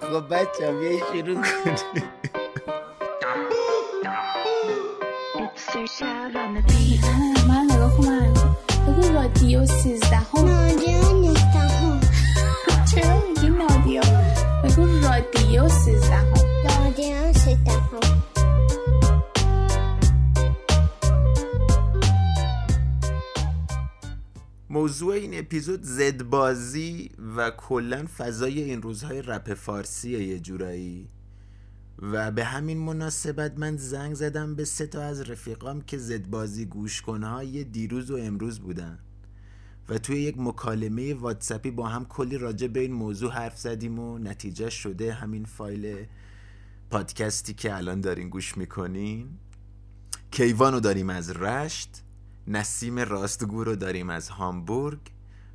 خب بچه هم بیایی شروع کنیم من نگاه کن بگو رادیو سیزده هم چرا میگی نادیا بگو رادیو سیزده هم موضوع این اپیزود زد بازی و کلا فضای این روزهای رپ فارسیه یه جورایی. و به همین مناسبت من زنگ زدم به سه تا از رفیقام که زد بازی گوش کنهای دیروز و امروز بودن. و توی یک مکالمه واتسپی با هم کلی راجع به این موضوع حرف زدیم و نتیجه شده همین فایل پادکستی که الان دارین گوش می‌کنین. کیوانو داریم از رشت. نسیم راستگو رو داریم از هامبورگ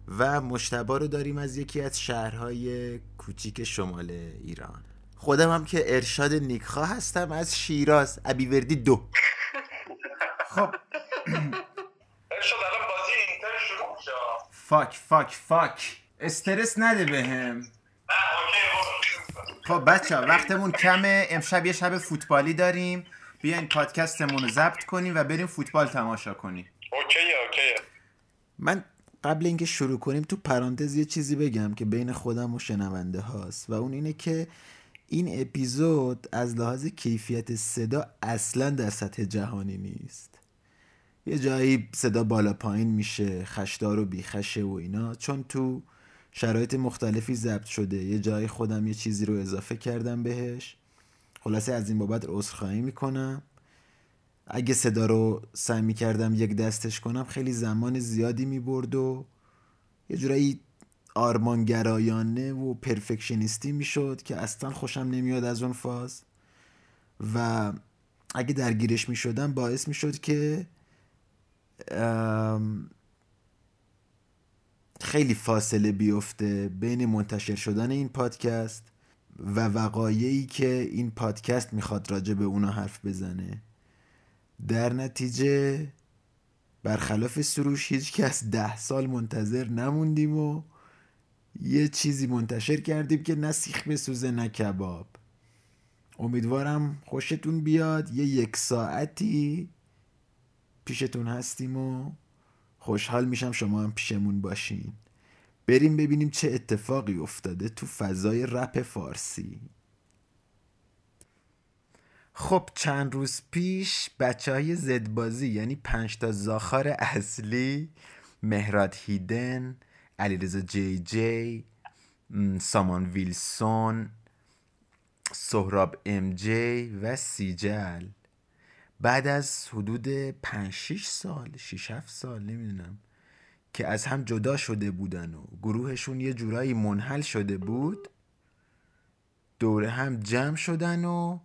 و مشتبا رو داریم از یکی از شهرهای کوچیک شمال ایران. خودم هم که ارشاد نیکخوا هستم از شیراز ابیوردی دو. خب. شد الان بازی اینتر شروع میشه. فاک فاک فاک. استرس نده بهم. خب بچه وقتمون کمه. امشب یه شب فوتبالی داریم. بیاین پادکستمون رو ضبط کنیم و بریم فوتبال تماشا کنیم. اوکیه اوکیه. من قبل اینکه شروع کنیم تو پرانتز یه چیزی بگم که بین خودم و شنونده هاست و اون اینه که این اپیزود از لحاظ کیفیت صدا اصلا در سطح جهانی نیست. یه جایی صدا بالا پایین میشه خشدار و بیخشه و اینا. چون تو شرایط مختلفی ضبط شده. یه جایی خودم یه چیزی رو اضافه کردم بهش. خلاصه از این بابت عذرخواهی می‌کنم. اگه صدا رو سعی می‌کردم یک دستش کنم خیلی زمان زیادی می‌برد و یه جورایی آرمانگرایانه و پرفکشنیستی می‌شد که اصلا خوشم نمیاد از اون فاز. و اگه درگیرش می‌شدم باعث می‌شد که خیلی فاصله بیفته بین منتشر شدن این پادکست و وقایعی که این پادکست می‌خواد راجع به اونا حرف بزنه. در نتیجه برخلاف سروش هیچ کس ده سال منتظر نموندیم و یه چیزی منتشر کردیم که نه سیخ بسوزه نه کباب. امیدوارم خوشتون بیاد. یه یک ساعتی پیشتون هستیم و خوشحال میشم شما هم پیشمون باشین. بریم ببینیم چه اتفاقی افتاده تو فضای رپ فارسی. خب چند روز پیش بچه های زدبازی یعنی پنج تا زاخار اصلی مهراد هیدن علیرضا جی جی سامان ویلسون سهراب ام جی و سیجل. بعد از حدود 5 6 سال 6 7 سال نمی‌دونم که از هم جدا شده بودن و گروهشون یه جورایی منحل شده بود دوره هم جمع شدن و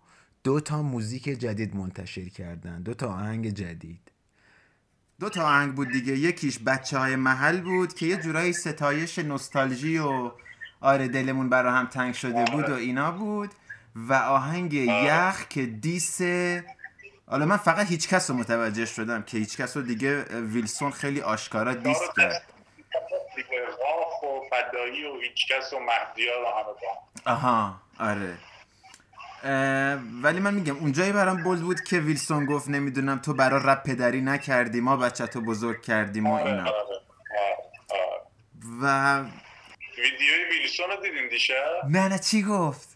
دو تا موزیک جدید منتشر کردن. دو تا آهنگ جدید. دو تا آهنگ بود دیگه. یکیش بچه های محل بود که یه جورایی ستایش نوستالژی و آره دلمون برا هم تنگ شده بود و اینا بود. و آهنگ یخ که دیس حالا من فقط هیچ کس رو متوجه شدم که هیچ کس رو دیگه ویلسون خیلی آشکارا دیس کرد. و فدایی و و مهدیار و همه آها آره. ولی من میگم اونجایی برام بولد بود که ویلسون گفت نمی‌دونم تو برا رپ پدری نکردی ما بچه تو بزرگ کردیم و آره اینا. آره آره. و ویدیوی ویلسون رو دیدین دیشب؟ نه نه چی گفت؟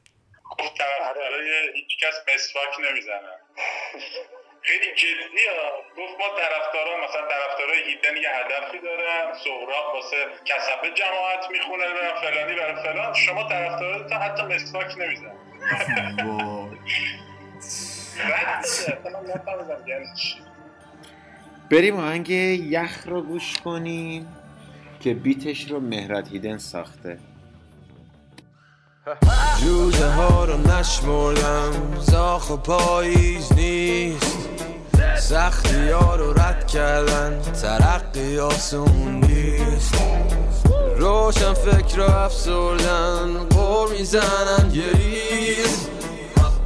گفت طرفدارای هیچکس مسواک نمی‌زنن خیلی جدی ها. گفت ما طرفدارا مثلا طرفدارای هیدن یه هدفی دارن سهراب واسه کسبه جماعت می‌خونه و فلانی برای فلان. شما طرفدارا تا حتی مسواک نمی‌زنن بریم آهنگ یخ رو گوش کنیم که بیتش رو مهراد هیدن ساخته. جوجه ها رو نشمردم زاخ و پاییز نیست. سختی ها رو رد کردن ترقی آسون نیست. روشن فکر رو افسردن قور می‌زنن یه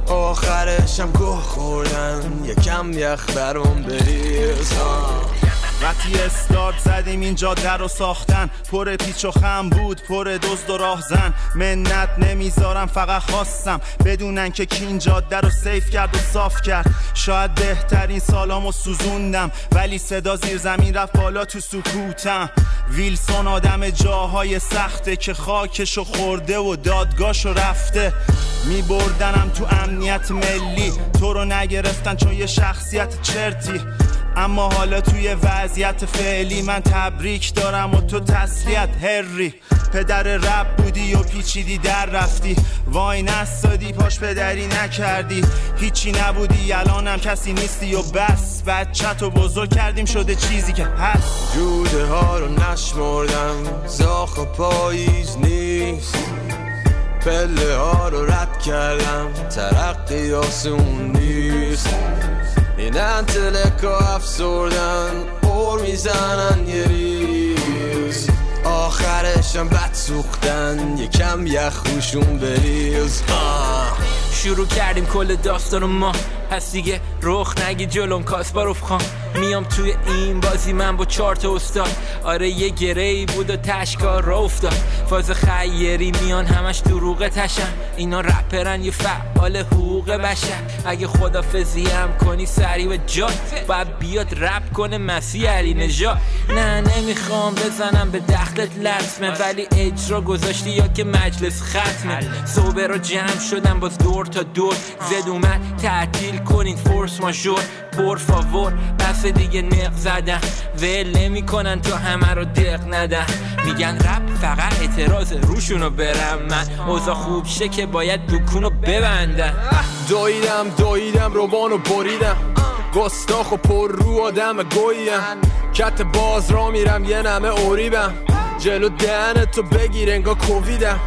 آخرشم گوه خوردن یکم یخ برام بریز. وقتی استارت زدیم این جاده رو ساختن. پر پیچ و خم بود پر دزد و راهزن منت نمی‌ذارم فقط خواستم بدونن که کی این جاده رو سیف کرد و صاف کرد. شاید بهترین سالامو سوزوندم ولی صدا زیر زمین رفت بالا تو سکوتم. ویلسون آدم جاهای سخته که خاکشو خورده و دادگاهشو رفته. می بردنم تو امنیت ملی. تو رو نگرفتن چون یه شخصیت چرتی. اما حالا توی وضعیت فعلی من تبریک دارم و تو تسلیت هری. پدر رب بودی و پیچیدی در رفتی. وای نستادی پاش پدری نکردی. هیچی نبودی الانم کسی نیستی و بس. بچه تو بزرگ کردیم شده چیزی که هست. جوده ها رو نشمردم زاخ پاییز نیست. پله ها رو رد کردم ترقی آسون نیست. این انتلکا افسردن پر می‌زنن یه ریز. آخرشم بد سوختن یکم یخ روشون بریز. آه. شروع کردیم کل داستان ما پس دیگه رخ نگی جلوم کاسپاروف خان. میام توی این بازی من با چارت استاد. آره یه گره بود و تشکار را افتاد. فاز خیری میان همش دروغ تشن. اینا رپرن یه فعال حقوق بشر. اگه خدافزی هم کنی سری و جاد باید بیاد رپ کنه مسیح علی نجات نه نمی‌خوام بزنم به دختت لطمه. ولی اجرا گذاشتی یا که مجلس ختمه. صبح رو جمع شدم باز دور تا دور. زد اومد تعطیل کنین فورس ماژور. پر فاور پس دیگه نق زدن. ول نمی‌کنن تا همه رو دق ندن. میگن رپ فقط اعتراض روشونو برم من. اوضاع خوب شه که باید دکونو ببندن. دویدم دویدم روبانو بریدم. گستاخ و پر رو آدم گویم کت باز را میرم یه نمه اوریبم. جلو دهن تو بگیر انگا کوویدم.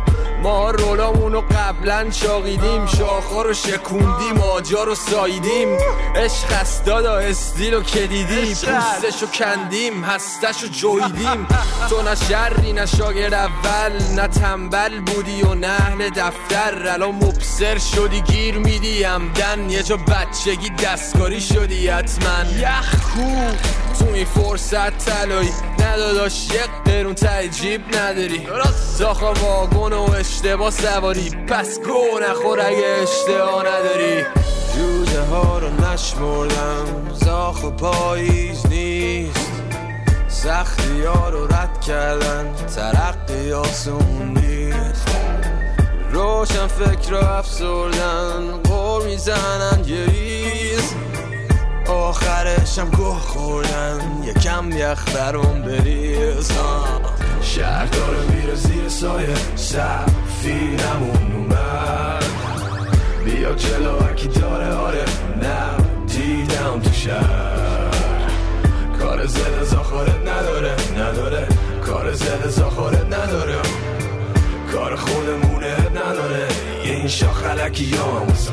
ما رولامونو قبلا شاقیدیم شاخا رو شکوندیم آجا رو ساییدیم. عشق است دادا استیل و کدیدی پوستش رو کندیم هستش رو جویدیم. تو نه شری نه شاگرد اول نه تنبل بودی و نه اهل دفتر. الان مبصر شدی گیر میدی دن یه جا بچگی دستکاری شدی حتما. یخ کو. تو این فرصت تلایی نداداش یک قرون تای جیب نداری داخل واگن و اشتباه سواری پس گو نخور اگه اشتباه نداری. جوده ها رو نشمردم زاخ و پاییز نیست. سختی ها رو رد کردن ترقی آسون نیست. روشن فکر رو افسردن قور می‌زنن یه آخرشم گوه خوردن. یکم یخ برام بریز شهر داره میره زیر سایه. سفینمون اومد. بیا جلو اکی داره. آره نه دیدم تو شهر. کار زده زاخارت نداره. نداره. کار زده زاخارت نداره. کار خودمونه نداره. یه این شاخلکی یا هم واسه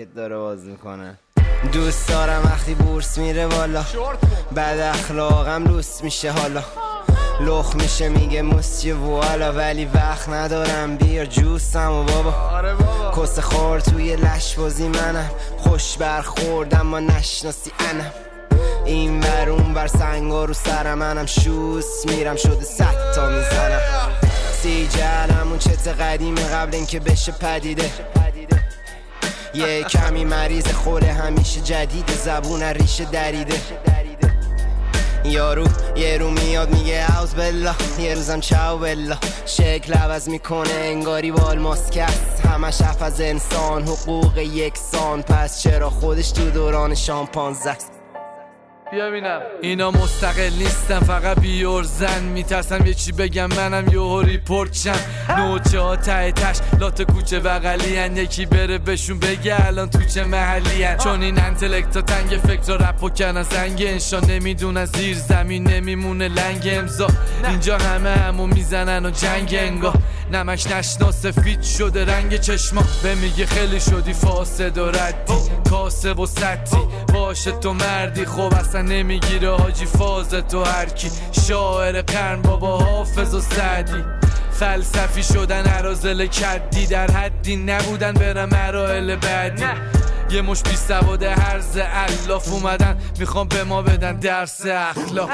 مارکت داره باز می‌کنه. دوست دارم وقتی بورس میره بالا. بد اخلاقم لوس میشه حالا. لخ میشه میگه موسیه والا. ولی وقت ندارم بیا جوسم و بابا. کس خور توی لش بازی منم. خوش برخوردم ما نشناسی انم. این ور اون ور سنگا رو سرم منم. شوس میرم شده صد تا می‌زنم. اون چت قدیمه قبل اینکه بشه پدیده. یه کمی مریض خوره همیشه جدید زبون ریشه دریده. یارو یه رو میاد میگه اوز بلا یه روزم چاو بلا شکل عوض می‌کنه انگاری با الماس کس همش حرف از انسان حقوق یکسان. پس چرا خودش تو دوران شامپانزه است؟ بیا بینم. اینا مستقل نیستن فقط بیور زن. میترسم یه چی بگم منم یه ریپورت شم. نوچه ها ته تش لات کوچه بغلی هن. یکی بره بهشون بگه الان تو چه محلی هن. چون این انتلکت ها تنگ فکر رپ و کنن زنگ انشا. نمی‌دونن زیر زمین نمیمونه لنگ امضا. اینجا همه همو می‌زنن و جنگ انگاه نمش نشنا سفید شده رنگ چشما. به میگه خیلی شدی فاسد و ردی. کاسب و سطی باشه تو مردی خب اصلا نمی‌گیره حاجی فاز تو هرکی شاعر قرن بابا حافظ و سعدی. فلسفی شدن عرازل کدی در حدی نبودن برم مراحل بعدی. یه مش بی سواد هرز الاف اومدن می‌خوام به ما بدن درس اخلاق.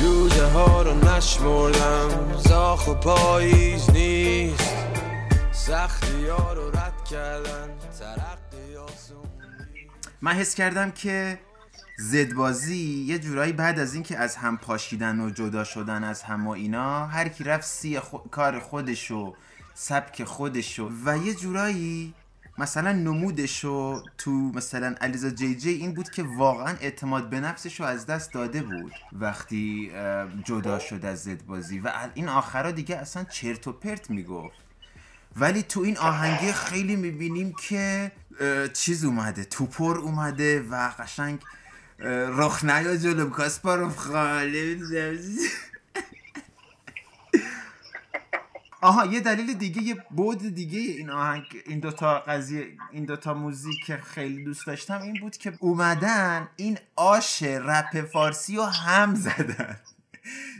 جوجه ها رو نشمردم زاخ و پاییز نیست. سختی ها رو رد کردن ترقی آسون من حس کردم که زدبازی یه جورایی بعد از اینکه از هم پاشیدن و جدا شدن از هم و اینا هر کی رفت سی خو- کار خودشو سبک خودشو و یه جورایی مثلا نمودشو تو مثلا علیزا جی جی این بود که واقعا اعتماد به نفسشو از دست داده بود وقتی جدا شد از زدبازی و این آخرا دیگه اصلا چرت و پرت می‌گفت. ولی تو این آهنگه خیلی می‌بینیم که چیز اومده توپر اومده و قشنگ رخ نیا جلوم کاسپاروف خاله آها یه دلیل دیگه یه بود دیگه این آهنگ این دوتا قضیه این دوتا موزیک که خیلی دوست داشتم این بود که اومدن این آش رپ فارسی رو هم زدن.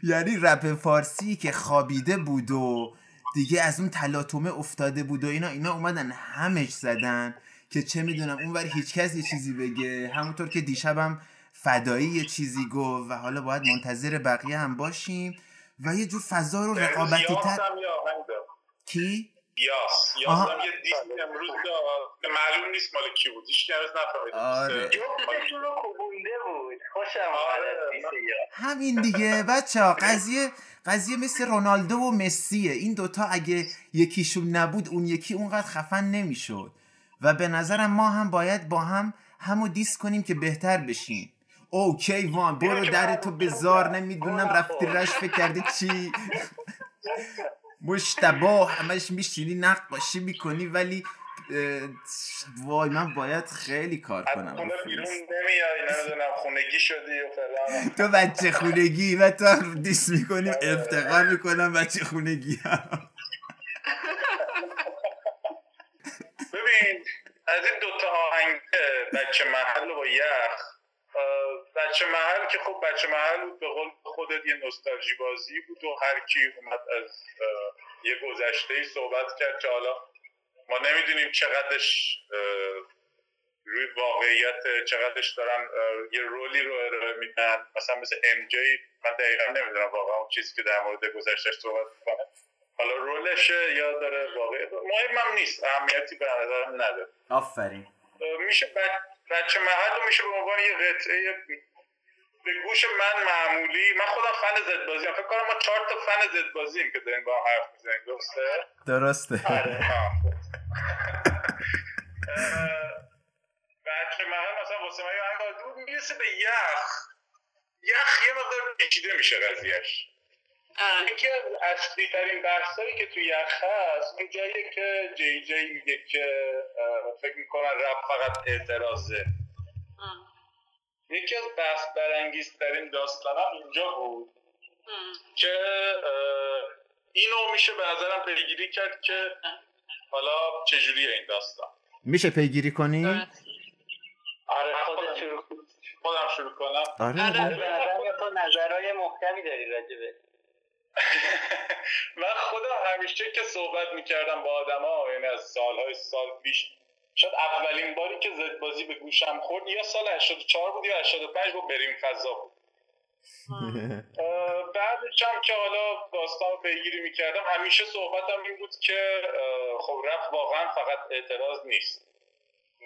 یعنی رپ فارسی که خوابیده بود و دیگه از اون تلاطمه افتاده بود و اینا اینا اومدن همش زدن. که چه می‌دونم اونور هیچکس یه چیزی بگه. همونطور که دیشبم فدایی یه چیزی گفت و حالا باید منتظر بقیه هم باشیم و یه جور فضا رو رقابتی تر کی؟ یاس. آها. یاسم یه دیست امروز داد. معلوم نیست مال کی بود. هیچ کس نفهمید. آره. جفتشون رو کوبونده بود. خوشم آره. همین دیگه. بچه ها قضیه قضیه مثل رونالدو و مسیه. این دوتا اگه یکیشون نبود اون یکی اونقدر خفن نمی‌شد. و به نظرم ما هم باید با هم همو دیس کنیم که بهتر بشین. اوکی وان برو در تو بزار نمی‌دونم رفتی رش فکر کردی چی. مشتبه همش میشینی نقاشی می‌کنی ولی وای من باید خیلی کار کنم. خونه رو بیرون. نمیای نمی‌دونم خونگی شدی و فلان. تو بچه خونگی و تا دیس می‌کنیم افتخار می‌کنم بچه خونگی هم ببین از این دوتا آهنگ بچه محل و یخ بچه محل که خب بچه محل بود به قول خودت یه نوستالژی بازی بود و هر کی اومد از یه گذشته ای صحبت کرد که حالا ما نمی‌دونیم چقدرش روی واقعیت چقدرش دارن یه رولی رو ارائه میدن. مثلا مثل ام جی من دقیقا نمی‌دونم واقعا اون چیزی که در مورد گذشتهش صحبت می‌کنه. حالا رولشه یا داره واقعیت مهمم نیست. اهمیتی به نظرم نداره. آفرین. میشه بچ- بچه محل رو میشه به عنوان یه قطعه به گوش من معمولی من خودم فن زد بازی فکر کنم ما چهار تا فن زد بازیم که داریم با هم حرف می‌زنیم. درسته؟ درسته. آه، خب. بچه محل مثلا واسه من یه می‌رسه به یخ. یخ یه مقدار پیچیده میشه قضیهش یکی از اصلی ترین بحثایی که تو یخ هست اون جاییه که جی جی میگه که فکر می‌کنن رپ فقط اعتراضه یکی از بحث برانگیزترین داستانم اینجا بود که اینو میشه به نظرم پیگیری کرد که حالا چجوریه این داستان میشه پیگیری کنی؟ آره خودت خودم شروع کن. خودم شروع کنم آره به آره. نظر تو نظرهای محکمی داری راجبه من خودم همیشه که صحبت می‌کردم با آدما یعنی از سالهای سال پیش. شاید اولین باری که زد بازی به گوشم خورد یا سال 84 بود یا 85 با بریم فضا بود. بعدش هم که حالا داستان پیگیری می‌کردم همیشه صحبتم این بود که خب رفت واقعا فقط اعتراض نیست.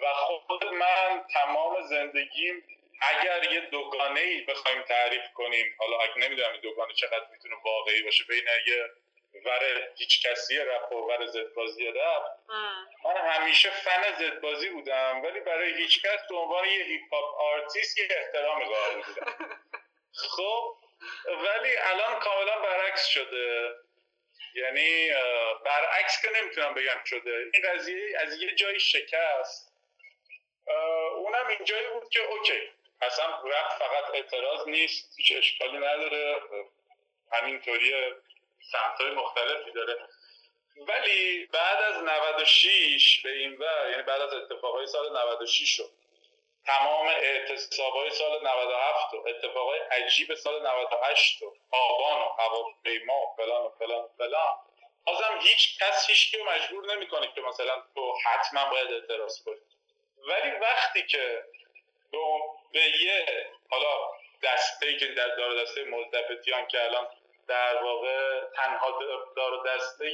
و خود من تمام زندگیم اگر یه دوگانه ای بخوایم تعریف کنیم حالا اگه نمی‌دونم این دوگانه چقدر می‌تونه واقعی باشه بین یه ور هیچ کسی رپ و ور زد بازی رپ من همیشه فن زد بازی بودم ولی برای هیچ کس به عنوان یه hip hop artist یه احترام قائل بودم خب ولی الان کاملا برعکس شده. یعنی برعکس که نمی‌تونم بگم شده. این قضیه از یه جایی شکست. اونم اینجایی بود که اوکی. اصلا رپ فقط اعتراض نیست هیچ اشکالی نداره. همینطوری سمتهای مختلفی داره. ولی بعد از 96 به این ور یعنی بعد از اتفاقای سال 96 و تمام اعتصابای سال 97 و اتفاقای عجیب سال 98 و آبان و هواپیما و فلان و فلان و فلان بازم هیچ کس هیچ رو مجبور نمی‌کنه که مثلا تو حتما باید اعتراض کنی. ولی وقتی که به, به یه حالا دسته که در دار دسته ملتفتیان که الان در واقع تنها دار دسته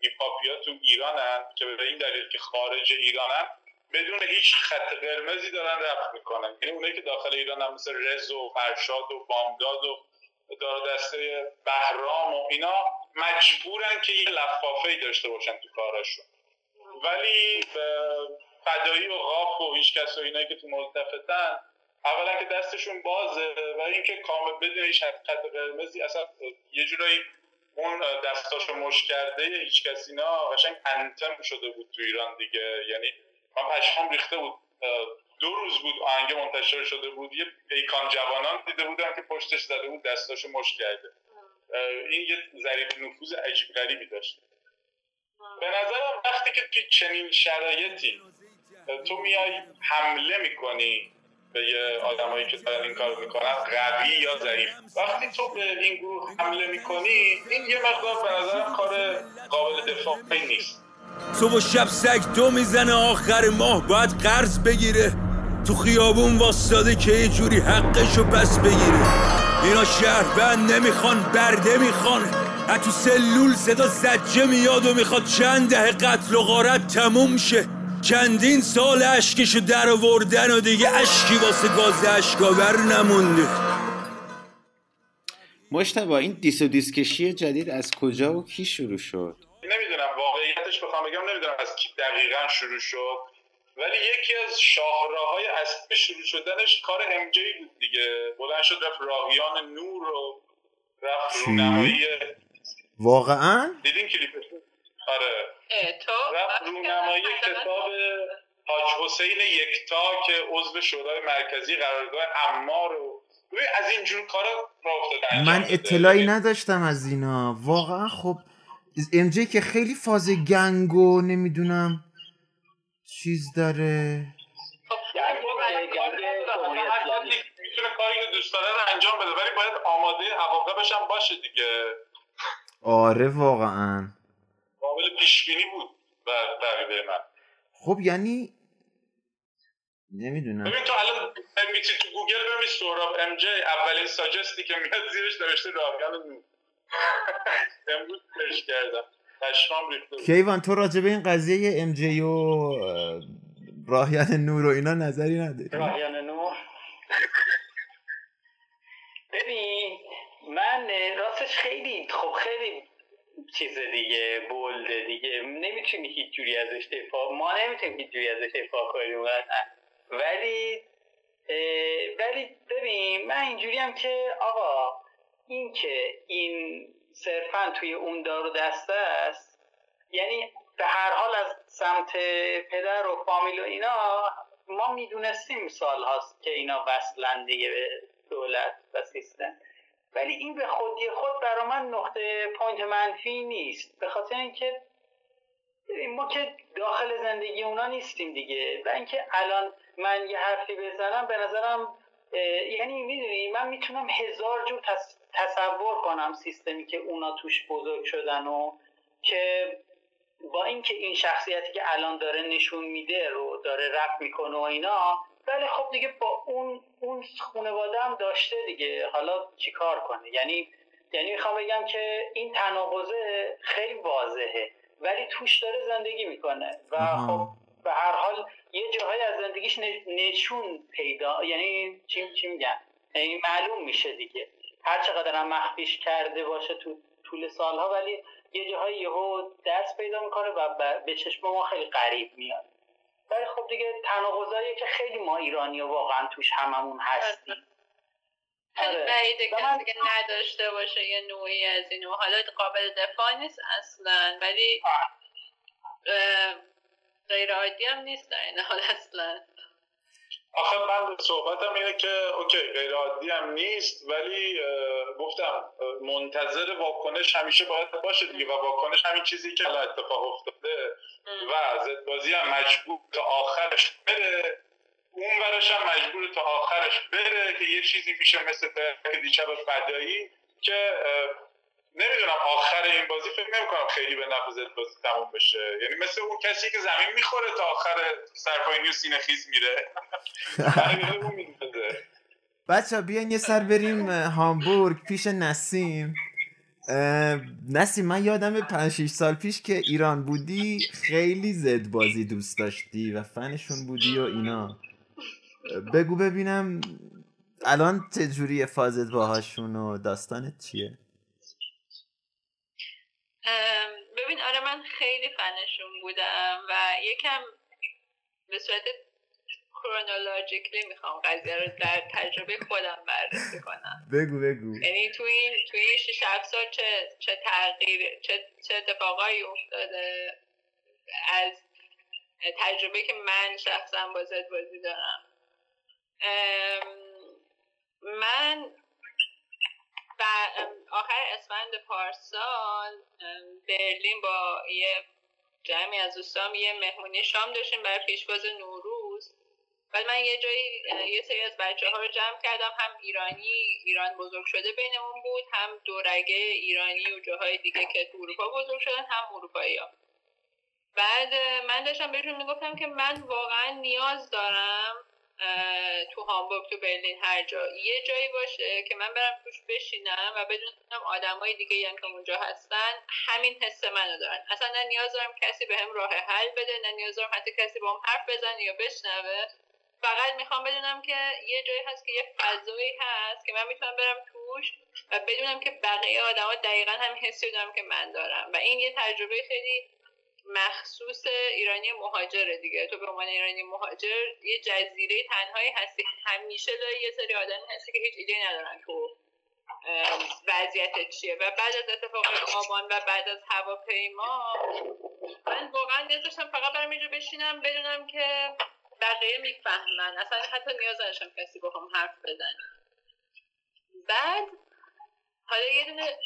هیپاپیا تو ایرانن که به این دلیل که خارج ایرانن بدون هیچ خط قرمزی دارن رفت می‌کنن. یعنی اونایی که داخل ایران هم مثل رز و فرشاد و بامداد و دار دسته بهرام و اینا مجبورن که یه لفافه داشته باشن تو کاراشون. ولی فدایی و غاف و هیچ کس و اینایی که تو ملتفتن اولا که دستشون بازه و اینکه کامل بدون هیچ خط قرمزی اصلا یه جورایی اون دستاشو مش کرده هیچ کس اینا قشنگ انتم شده بود تو ایران دیگه. یعنی من پشمام ریخته بود. دو روز بود آهنگ منتشر شده بود. یه پیکان جوانان دیده بودم که پشتش زده بود دستاشو مش کرده. این یه ظریف نفوذ عجیب غریبی داشت. به نظرم وقتی که توی چنین شرایطی تو میای حمله می‌کنی به یه آدمایی که دارن این کار می‌کنن قوی یا ضعیف؟ وقتی تو به این گروه حمله می‌کنی این یه مقدار به نظرم کار قابل دفاعی نیست. صبح و شب سگ دو می‌زنه آخر ماه باید قرض بگیره. تو خیابون واستاده که یه جوری حقشو پس بگیره. اینا شهروند نمی‌خوان برده می‌خوان. تو سلول صدا زجه میاد و می‌خواد چند دهه قتل و غارت تموم شه. چندین سال اشکشو در آوردن و دیگه اشکی واسه گاز اشکاور نمونده. مشتبا این دیس و دیسکشی جدید از کجا و کی شروع شد؟ نمی‌دونم واقعیتش بخوام بگم نمی‌دونم از کی دقیقا شروع شد. ولی یکی از شاهراهای اصلی شروع شدنش کار ام جی بود دیگه. بلند شد رفت راهیان نور و رفت؟ رونمایی واقعا؟ دیدین کلیپش آره. تو رفت رونمایی کتاب حاج حسین یکتا که عضو شورای مرکزی قرارگاه امار و از اینجور کارا راه افتاده انجام من. اطلاعی نداشتم از اینا. واقعا خب ام جی که خیلی فاز گنگ و نمی‌دونم چیز داره. یعنی می‌تونه کاری که دوست داره رو انجام بده ولی باید آماده عواقبش هم باشه دیگه. آره واقعا. پیش بینی بود به عقیده من. خب یعنی نمی‌دونم. ببین تو الان می‌تونی تو گوگل ببین سهراب ام جی اولین suggest ی که میاد زیرش نوشته راهیان نور امروز سرچ کردم. بود. کیوان تو راجع به این قضیه ام جی و اه، راهیان نور و اینا نظری نداری؟ راهیان نور. ببین من راستش خیلی خب خیلی چیز دیگه بولده دیگه نمی‌تونی هیچ جوری ازش دفاع ما نمی‌تونیم هیچ جوری ازش دفاع کنیم. ولی ولی ببین من اینجوری هم که آقا این که این صرفا توی اون دار و دسته است یعنی به هر حال از سمت پدر و فامیل و اینا ما می‌دونستیم سال هاست که اینا وصلن دیگه به دولت و سیستم ولی این به خودی خود برا من نقطه point منفی نیست. به خاطر اینکه ما که داخل زندگی اونا نیستیم دیگه. و اینکه الان من یه حرفی بزنم به نظرم یعنی می‌دونی من می‌تونم هزار جور تص- تصور کنم سیستمی که اونا توش بزرگ شدن و که با اینکه این شخصیتی که الان داره نشون میده رو داره رپ می‌کنه و اینا ولی خب دیگه با اون اون خانواده هم داشته دیگه. حالا چیکار کنه؟ یعنی یعنی می‌خوام بگم که این تناقضه خیلی واضحه. ولی توش داره زندگی می‌کنه. و خب به هر حال یه جاهای از زندگیش نشون پیدا یعنی چی چی میگن؟ یعنی معلوم میشه دیگه. هر چقدر هم مخفیش کرده باشه تو طول سالها ولی یه جاهای یهو دست پیدا می‌کنه و به چشم ما خیلی غریب میاد. ولی خب دیگه تناقضاییه که خیلی ما ایرانی واقعا توش هممون هستیم. خیلی آره. بعیده و کسی من- که نداشته باشه یه نوعی از اینو. حالا قابل دفاع نیست اصلا ولی غیر عادی هم نیست در این حال اصلا. آخه من صحبتم اینه که اوکی غیر عادی هم نیست ولی گفتم منتظر واکنش همیشه باید باشه دیگه و واکنش همین چیزی که الان اتفاق افتاده و ضد بازی هم مجبور تا آخرش بره. اون ورش هم مجبور تا آخرش بره که یه چیزی میشه مثل ترک دیشب فدایی که نمی‌دونم آخر این بازی فکر نمی‌کنم خیلی به نفع بازی تموم بشه. یعنی مثل اون کسی که زمین می‌خوره تا آخر سرپاینی و سینه خیز میره. بچه بیاین یه سر بریم هامبورگ پیش نسیم. نسیم من یادم پنج شیش سال پیش که ایران بودی خیلی زد بازی دوست داشتی و فنشون بودی و اینا. بگو ببینم الان چجوری فازت باهاشون و داستانت چیه ام، ببین آره من خیلی فنشون بودم و یکم به صورت کرونولوژیکلی می‌خوام قضیه رو در تجربه خودم بررسی کنم. بگو بگو. یعنی تو این تو این 6 7 سال چه چه تغییر چه چه اتفاقایی افتاده از تجربه که من شخصا با زد بازی دارم؟ من و آخر اسفند پارسال برلین با یه جمعی از دوستام یه مهمونی شام داشتیم برای پیشواز نوروز بعد من یه جایی یه سری از بچه ها رو جمع کردم هم ایرانی ایران بزرگ شده بینمون بود هم دورگه ایرانی و جاهای دیگه که تو اروپا بزرگ شدن هم اروپایی ها. بعد من داشتم بهشون می‌گفتم که من واقعا نیاز دارم تو هامبورگ تو برلین هر جا. یه جایی باشه که من برم توش بشینم و بدونم آدمای دیگه هم که اونجا هستن همین حس منو دارن. اصلا نه نیاز دارم کسی بهم راه حل بده نه نیاز دارم حتی کسی با هم حرف بزنه یا بشنوه. فقط می‌خوام بدونم که یه جایی هست که یه فضایی هست که من می‌تونم برم توش و بدونم که بقیه آدما دقیقا هم حسی دارم که من دارم. و این یه تجربه خیلی مخصوص ایرانی مهاجره دیگه. تو به عنوان ایرانی مهاجر یه جزیره تنهایی هستی. همیشه داری یه سری آدم هستی که هیچ ایده ندارن تو وضعیت چیه. و بعد از اتفاق آبان و بعد از هواپیما من واقعا نیاز داشتم فقط برم اینجا بشینم بدونم که بقیه می‌فهمن. اصلا حتی نیاز نداشتم کسی با هم حرف بزنه. بعد حالا یه دونه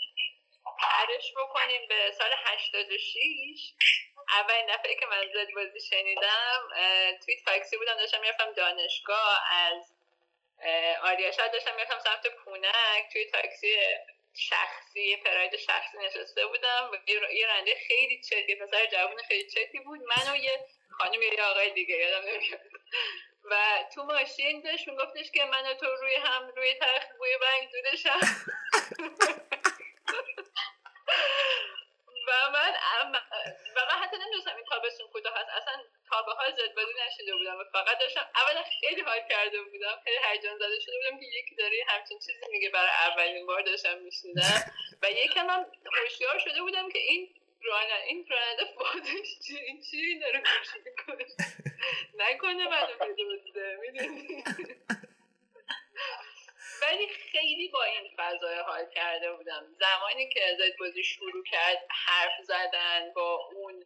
پرش بکنیم به سال 86 اولین دفعه که من زد بازی شنیدم اه، توی تاکسی بودم داشتم می‌رفتم دانشگاه از آریا. شاید داشتم می‌رفتم سمت پونک. توی تاکسی شخصی پراید شخصی نشسته بودم. یه رنده خیلی چتی پسر جوون خیلی چتی بود. من و یه خانم یه آقای دیگه یادم نمیاد. و تو ماشین داشت میگفتش که من تو روی هم روی تخت بوی بنگ دودشم. و من و من حتی نمی‌دونستم این تابستون کجا هست اصلا تا به حال زد نشیده بودم. و فقط داشتم اولا خیلی حال کرده بودم. خیلی هیجان زده شده بودم که یکی داره همچین چیزی میگه برای اولین بار داشتم میشنیدم. و یکم هم هوشیار شده بودم که این راننده این راننده فازش چی این چی این داره می‌کنه؟ نکنه منو بدوزه می‌دونی؟ ولی خیلی با این فضای حال کرده بودم. زمانی که ازت بازی شروع کرد حرف زدن با اون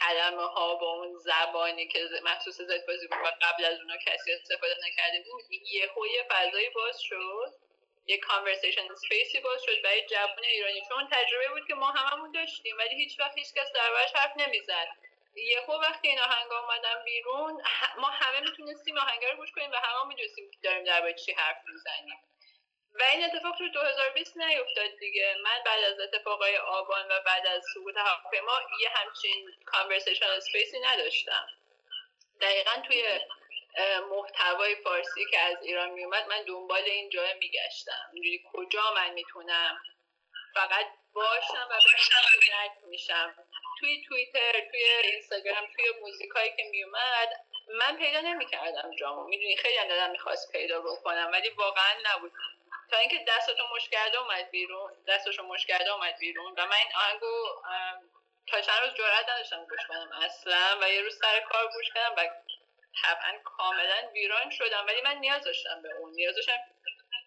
کلمه ها با اون زبانی که مخصوص زد بازی بود قبل از اونا کسی استفاده نکرده بود یه یه فضایی باز شد. یه conversation space ی باز شد. برای جوان ایرانی. چون تجربه بود که ما هممون داشتیم ولی هیچ وقت هیچ کس دربارش حرف نمی‌زد. یهو وقتی این آهنگ اومدن بیرون ما همه می‌تونستیم آهنگا رو گوش کنیم و همه می‌دونستیم که داریم درباره چی حرف می‌زنیم. و این اتفاق تو 2020 نیفتاد دیگه. من بعد از اتفاقای آبان و بعد از سقوط هواپیما یه همچین conversation space ی نداشتم. دقیقا توی محتوای فارسی که از ایران میومد من دنبال این جای میگشتم. اینجوری کجا من می‌تونم؟ فقط باشم و که درک میشم. توی توییتر توی اینستاگرام توی موزیکایی که میومد من پیدا نمی‌کردم جامو. می‌دونی خیلی دلم می‌خواست پیدا بکنم ولی واقعا نبود. تا اینکه دستشو مش کرده اومد بیرون دستشو مش کرده اومد بیرون و من این آهنگو تا چند روز جرئت نداشتم گوش کنم اصلا و یه روز سر کار گوش کردم و طبعا کاملا ویران شدم. ولی من نیاز داشتم به اون نیاز داشتم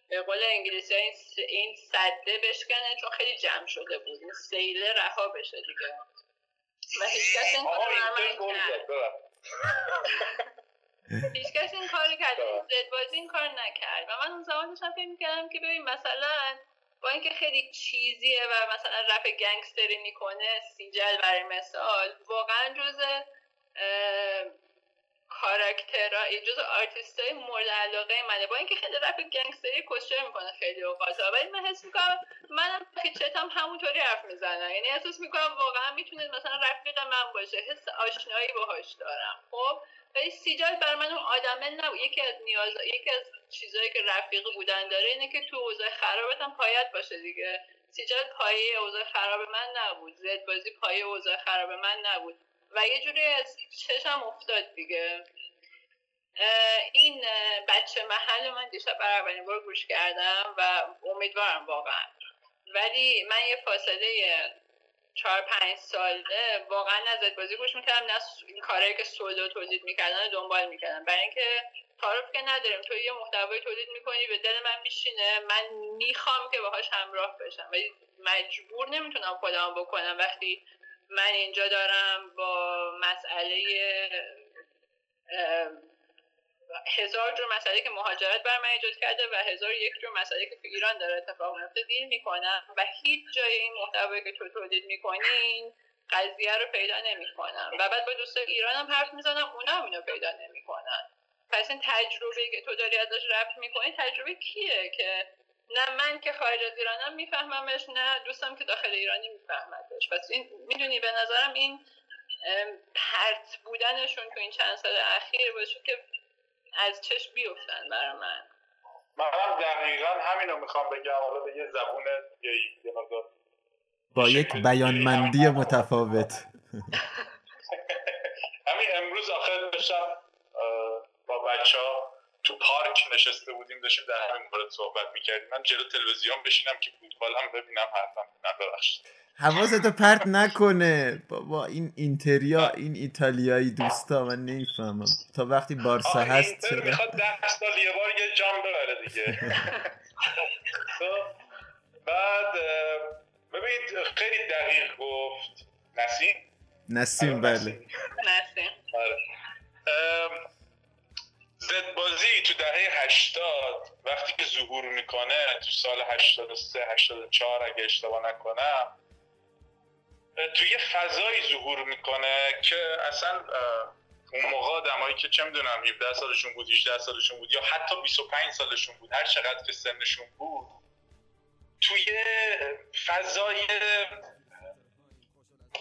به قول انگلیسی این, س- این صده بشکنه چون خیلی جمع شده بود. این سیله رها بشه دیگه. و هیچ کس این کار رو برای من کرد. هیچ کس این کاری کرد. زد بازی این کار نکرد. و من اون زمان داشتم فکر می‌کردم که ببین مثلا با اینکه خیلی چیزیه و مثلا رپ گنگستری می‌کنه سیجل برای مثال واقعا جز کاراکترها جز آرتیست های مورد علاقه منه. با اینکه خیلی رپ گنگستری کسشر می‌کنه خیلی اوقات. ولی من حس می‌کنم منم فیچتم همونطوری حرف می‌زنم. یعنی احساس می‌کنم واقعا می‌تونه مثلا رفیق من باشه. حس آشنایی باهاش دارم. خب؟ ولی سیجال بر من اون آدمه نبود یکی از نیاز یکی از چیزایی که رفیق بودن داره اینه که تو اوضاع خرابت هم پایت باشه دیگه. سیجال پایه اوضاع خراب من نبود. زد بازی پایه اوضاع خراب من نبود. و یه جوری از چشم افتاد دیگه. این بچه محل من دیشب برای اولین بار گوش کردم و امیدوارم واقعا. ولی من یه فاصله چهار پنج ساله واقعا نزد بازی گوش می‌کردم نه این کارهایی که سولو تولید می‌کردن رو دنبال می‌کردم. برای اینکه تعارف که نداریم تو یه محتوای تولید می‌کنی به دل من میشینه. من می‌خوام که باهاش همراه بشم. ولی مجبور نمی‌تونم خودم بکنم. وقتی من اینجا دارم با مسئله هزار جور مسئله که مهاجرت بر من ایجاد کرده و هزار یک جور مسئله که تو ایران داره اتفاق میفته دیل می‌کنم و هیچ جای این محتوایی که تو تولید می‌کنی این قضیه رو پیدا نمی‌کنم. و بعد با دوستای ایرانم حرف می‌زنم اونا هم اینو پیدا نمی‌کنن. پس این تجربه که تو داری ازش رفت می‌کنی تجربه کیه که نه من که خارج از ایرانم میفهممش نه دوستم که داخل ایرانی میفهمدش. پس این می‌دونی به نظرم این پرت بودنشون تو این چند سال اخیر باشه که از چشم بیفتن برای من. منم دقیقا همینو می‌خوام بگم. حالا به یه زبون دیگه با یک بیانمندی متفاوت. همین امروز آخر داشتم با بچه ها تو پارک نشسته بودیم داشتیم در همین مورد صحبت می‌کردیم. من جلو تلویزیون بشینم که فوتبال هم ببینم حرفم نه ببخشید. حواستو پرت نکنه. بابا این اینتریا این ایتالیایی دوستا من نمی‌فهمم. تا وقتی بارسا هست چرا؟ می‌خواد ده سال یه بار یه جام ببره دیگه. خب، بعد ببینید خیلی دقیق گفت. نسیم؟ نسیم بله. نسیم. زد بازی تو دهه 80 وقتی که ظهور می‌کنه تو سال 83 84 اگه اشتباه نکنم تو یه فضایی ظهور می‌کنه که اصلا اون موقع آدمایی که چه می‌دونم 17 سالشون بود 18 سالشون بود یا حتی 25 سالشون بود هر چقدر که سنشون بود توی فضای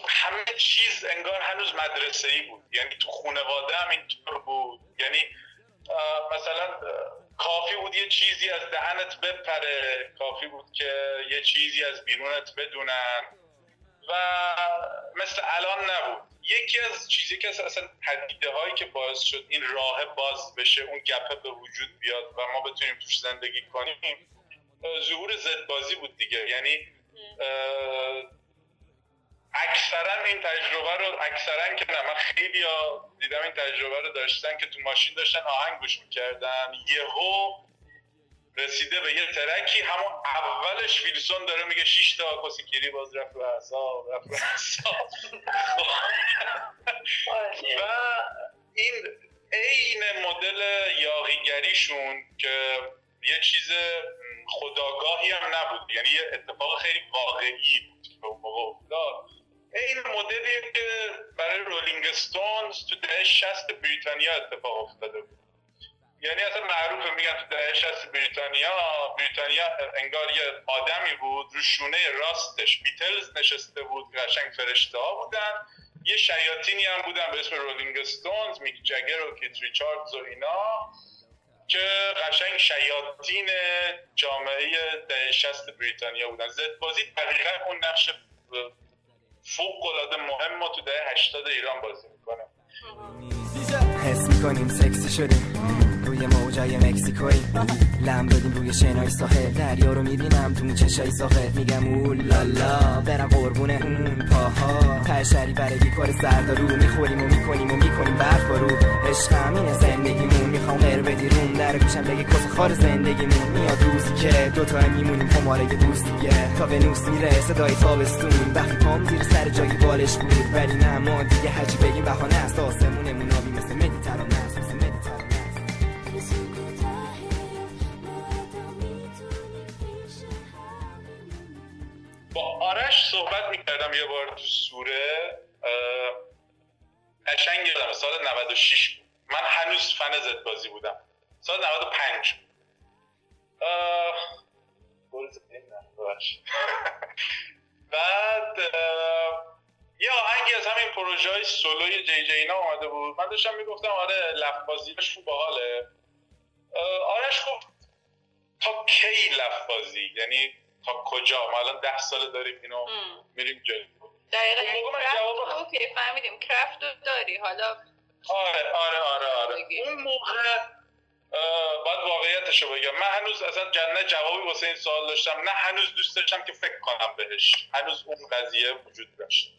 همه چیز انگار هنوز مدرسه ای بود. یعنی تو خانواده هم اینطور بود. یعنی مثلا کافی بود یه چیزی از دهنت بپره. کافی بود که یه چیزی از بیرونت بدونن. و مثل الان نبود. یکی از چیزی که اصلا پدیده هایی که باعث شد این راه باز بشه اون گپه به وجود بیاد و ما بتونیم توش زندگی کنیم ظهور زد بازی بود دیگه. یعنی اکثرا این تجربه رو اکثرا که نه من خیلی ها دیدم این تجربه رو داشتن که تو ماشین داشتن آهنگ گوش می‌کردن. یهو رسیده به یه ترکی همون اولش ویلسون داره میگه شش تا کسیکیری باز رفت رو اعصاب رفت رو اعصاب و این عین مدل یاغیگریشون که یه چیز خداگاهی هم نبود. یعنی یه اتفاق خیلی واقعی بود که افتاد. این مدلی که برای رولینگ استونز تو دهه 60 بریتانیا اتفاق افتاده بود. یعنی اصلا معروفه میگن تو دهه 60 بریتانیا بریتانیا انگار یه آدمی بود رو شونه راستش بیتلز نشسته بود قشنگ فرشته ها بودن. یه شیاطینی هم بودن به اسم رولینگ استونز میک جگر و کیت ریچاردز و اینا که قشنگ شیاطین جامعه دهه 60 بریتانیا بودن. زد بازی دقیقا اون نقش فوق العاده مهم ما تو دهه 80 ایران بازی می‌کنه حس می‌کنیم سکسی شدیم. روی موجای مکزیکوی لم روی شنای ساحل دریا رو می‌بینم تو چشای ساخت میگم اول لالا برم قربون اون پاها. پشری برای بیکار سردارو می‌خوریم و می‌کنیم و می‌کنیم برف برو عشقم اینه زندگیمون. می‌خوام غیر بدی روم در گوشم بگه کس خار زندگیمون. میاد روزی که دوتا میمونیم خماره دوستیه تا به نوس میره صدای تابستون وقتی پام زیر سر جایی بالش بود. ولی نه ما دیگه هرچی بگیم بهانه است. آسمونمون بار تو سوره اه، قشنگ یادمه سال 96 بود. من هنوز فن زد بازی بودم. سال 95 اه، گل زدیم. بعد یه آهنگی از همین پروژه های سولوی جی جی اینا اومده بود. من داشتم می‌گفتم آره لف بازیش خوب باحاله آرش گفت تا کی لف بازی یعنی تا کجا؟ ما الان ده سال داریم اینو میریم جلو. دقیقا اون موقع من جواب- رو اوکی فهمیدیم. کرافت رو داری. حالا آره آره آره آره. اون موقع باید واقعیتش رو بگم. من هنوز اصلا جنه جوابی واسه این سوال داشتم نه هنوز دوست داشتم که فکر کنم بهش. هنوز اون قضیه وجود داشت.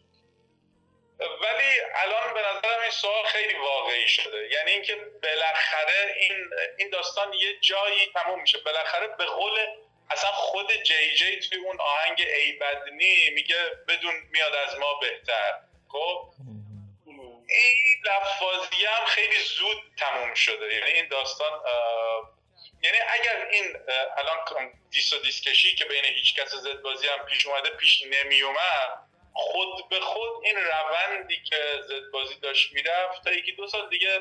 ولی الان به نظرم این سوال خیلی واقعی شده. یعنی اینکه بالاخره این این داستان یه جایی تموم میشه. بالاخره به قول اصلا خود جی جی توی اون آهنگ ای بدنی میگه بدون میاد از ما بهتر. خب؟ این لفاظی هم خیلی زود تموم شده. یعنی این داستان یعنی اگر این الان دیس و دیسکشی که بین هیچ کس زد بازی هم پیش اومده پیش نمی اومد خود به خود این روندی که زد بازی داشت می‌رفت تا یکی دو سال دیگه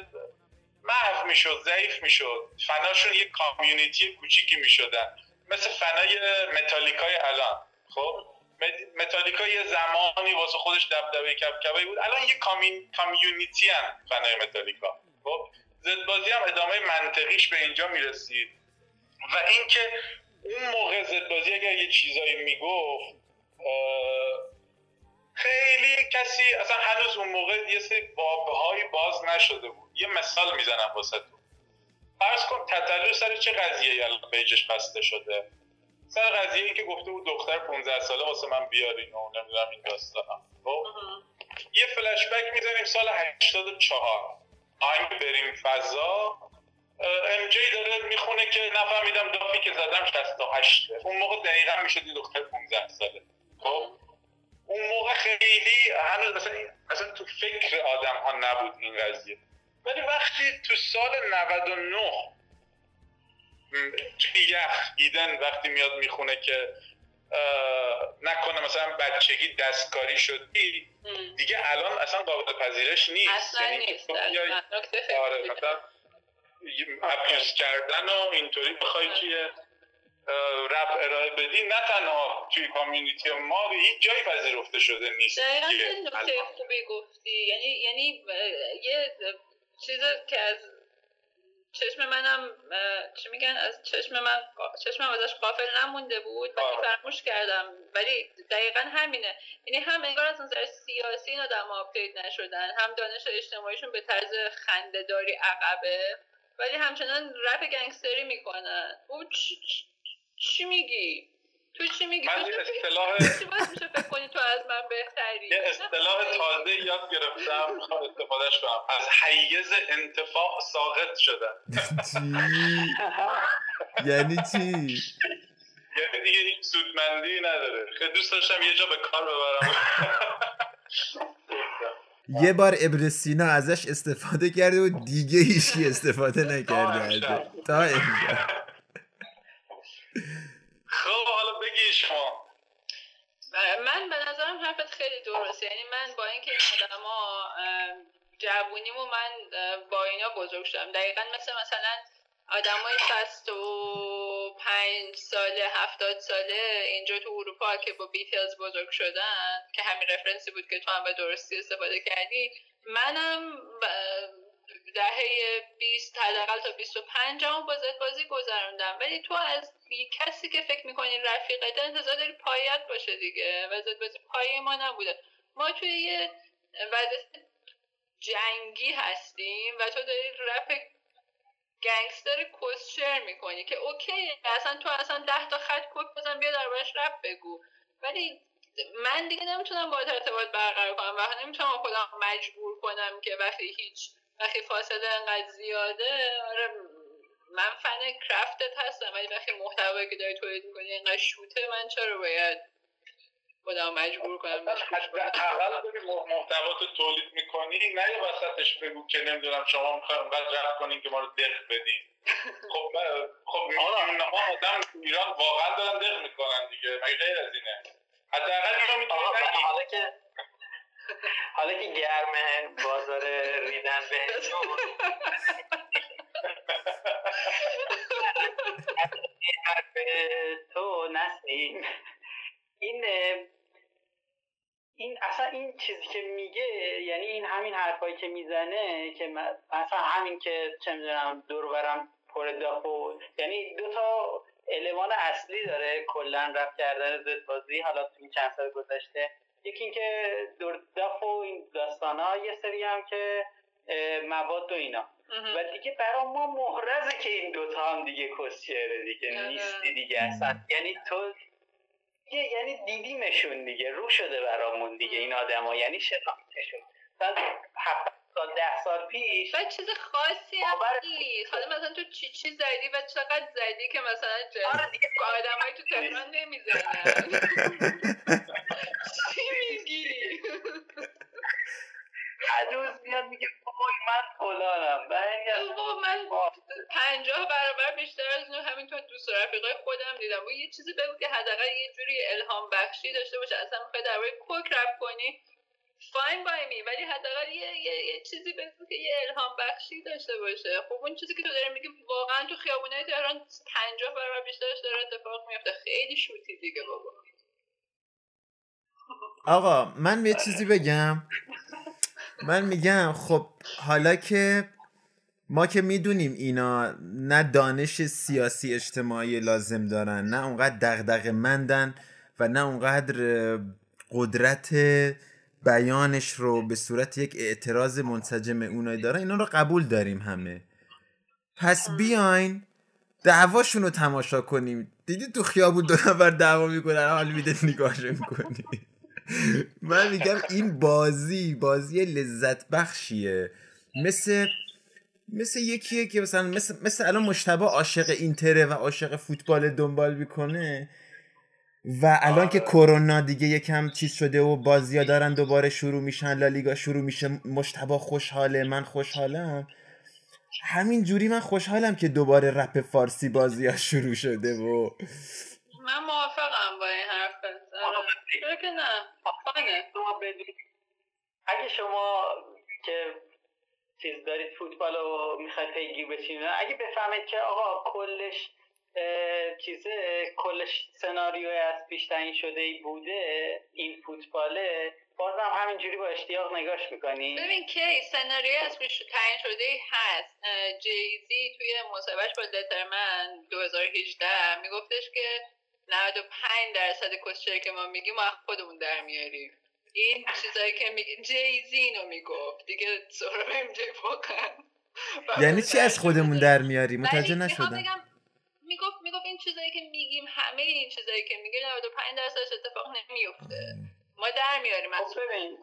محو می‌شد ضعیف می‌شد. فناشون یه کامیونیتی کوچیکی می‌شدن. مثل فنای متالیکای الان. خب؟ مت- متالیکا یه زمانی واسه خودش دبدبه کبکبه بود. الان یه کامین... کامیونیتی هم فنای متالیکا. خب؟ زد بازی هم ادامه منطقیش به اینجا می‌رسید. و اینکه اون موقع زد بازی اگر یه چیزایی می‌گفت خیلی کسی اصلا هنوز اون موقع یه سری بابهای باز نشده بود. یه مثال می‌زنم واسه تو فرض کن تتلو سر چه قضیه الان پیجش بسته شده؟ سر قضیه ای که گفته بود دختر 15 ساله واسه من بیارین و نمی‌دونم این داستانا خب؟ یه فلش بک می‌زنیم سال 84 آهنگ بریم فضا. ام جی داره می‌خونه که نفهمیدم دافی که زدم 68 اون موقع دقیقا می‌شد یه دختر 15 ساله. خب؟ اون موقع خیلی هنوز اصلا, اصلا تو فکر آدم ها نبود این قضیه. ولی وقتی تو سال 99 م، توی یخ ایدن وقتی میاد می‌خونه که نکنه مثلا بچگی دستکاری شدی دیگه الان اصلا قابل پذیرش نیست. اصلا یعنی نیست. آره. مثلا ابیوز کردن و اینطوری بخوای توی اه، رپ ارائه بدی. نه تنها توی کامیونیتی ما به هیچ جایی پذیرفته شده نیست. دقیقا نکته. خوبی گفتی. یعنی یعنی یه چیز که از چشم منم چی میگن؟ از چشم من چشمم ازش غافل نمونده بود. آره. فراموش کردم. ولی دقیقا همینه. یعنی هم انگار از نظر سیاسی این آدم update نشدن هم دانش اجتماعیشون به طرز خندهداری عقبه ولی همچنان رپ گنگستری می‌کنن. او چی میگی؟ تو چی میگی؟ من چی- اصطلاح میشه فکر کنی تو از من بهتری؟ یه اصطلاح تازه یاد گرفتم. می‌خوام استفادهش کنم. از حیز انتفاع ساقط شدن چی؟ یعنی چی؟ یعنی دیگه هیچ سودمندی نداره. خیلی دوست داشتم یه جا به کار ببرم. یه بار ابر سینا ازش استفاده کرده و دیگه هیچکی استفاده نکرده. تا امشب خب بگی شما. من به نظرم حرفت خیلی درسته. یعنی من با اینکه این آدما جوونیمو من با اینا بزرگ شدم. دقیقا مثل مثلا آدمای 65 ساله 70 ساله اینجا تو اروپا که با بیتلز بزرگ شدن که همین رفرنسی بود که تو هم به درستی استفاده کردی منم دهه 20 حداقل تا 25 هم با زد بازی گذروندم. ولی تو از کسی که فکر می‌کنی رفیقت انتظار داری پایت باشه دیگه و زد بازی پایه ما نبوده. ما توی یه وضعیت جنگی هستیم و تو داری رپ گنگستر کسشر می‌کنی که okay اصلا تو اصلا ده تا خط کد بزن بیا دربارش رپ بگو. ولی من دیگه نمی‌تونم با ارتباط برقرار کنم و نمی‌تونم خودم مجبور کنم که وقتی هیچ وقتی فاصله انقدر زیاده آره من فن کرفتت هستم ولی وقتی محتوایی که داری تولید می‌کنی اینقدر شوته من چرا باید خودم مجبور کنم؟ داری محتوا تو تولید می‌کنی نه یه وسطش بگو که نمی‌دونم شما می‌خوایم انقدر رفت کنین که ما رو دق بدین خب من- خب ها آدم ایران واقعا دارن دق می‌کنن دیگه مگه غیر از اینه؟ حداقل اینو می‌تونی حالا که حالا که گرمه بازار ریدن حرف تو نسیم این این اصلا این چیزی که میگه یعنی این همین حرفایی که می‌زنه که اصلا همین که چه می‌دونم دور برم پر داغ و یعنی دو تا المان اصلی داره کلا رفت کردن زد بازی حالا تو این چند سال گذشته یکی اینکه دور داف و این داستان ها یه سری هم که مواد و اینا. و دیگه برا ما محرزه که این دوتا هم دیگه کسچره دیگه آره. نیستی دیگه اصلا. یعنی تو یه- یعنی دیدیمشون دیگه. رو شده برامون دیگه این آدما یعنی شناختشون. سال ده سال پیش و چیز خاصی هم نیست. حالا مثلا تو چی چی زدی و چقدر زدی که مثلا آدم های تو تهران نمی‌زنن؟ چی میگی هنوز میاد میگه وای من فلانم. برمیگرد بابا من پنجاه برابر بیشتر از اینو همینطور دوست رفیقای خودم دیدم. و یه چیزی بگو که حداقل یه جوری الهام بخشی داشته باشه. اصلا می‌خوای درباره کوک رپ کنی؟ فاین بای می ولی حداقل یه, یه, یه چیزی بگو که یه الهام بخشی داشته باشه. خب اون چیزی که تو داری میگی واقعا تو خیابونای تهران پنجاه برابر بیشترش داره اتفاق میفته خیلی شوتی دیگه بابا. آقا من یه چیزی بگم. من میگم خب حالا که ما که می‌دونیم اینا نه دانش سیاسی اجتماعی لازم دارن نه اونقدر دغدغ مندن و نه اونقدر قدرت بیانش رو به صورت یک اعتراض منسجم اونایی دارن اینا رو قبول داریم همه. پس بیاین دعواشون رو تماشا کنیم. دیدی تو خیابون دو نفر دعوا می‌کنن حال میده نگاهشون کنی من میگم این بازی بازی لذت بخشیه. مثل مثل یکیه که مثلا مثل, مثل الان مشتبه عاشق اینتره و عاشق فوتبال دنبال می‌کنه و الان که کرونا دیگه یکم چیز شده و بازی دارن دوباره شروع میشن لالیگا شروع میشه مشتبه خوشحاله من خوشحالم. همین جوری من خوشحالم که دوباره رپ فارسی بازی ها شروع شده و من موافقم با این حرفت. آره. چرا که نه؟ فانه شما بدونید اگه شما که چیز دارید فوتبال رو می‌خواید پیگیر بشین اگه بفهمید که آقا کلش چیزه کلش سناریوی از پیش تعیین شده ای بوده این فوتباله بازم همینجوری با اشتیاق نگاش می‌کنی. ببین کی سناریوی از پیش تعیین شده ای هست جیزی توی مصاحبهش با لترمن 2018 میگفتش که 95 درصد کسچری که ما میگیم ما خودمون در میاریم. این چیزایی که میگی جیزی اینو می‌گفت. دیگه سهراب ام جی واقعا. یعنی چی از خودمون در میاری متوجه نشدم. می‌گفت می‌گفت این چیزایی که میگیم همه این چیزایی که میگیم 95 درصدش اتفاق نمیفته ما در میاریم از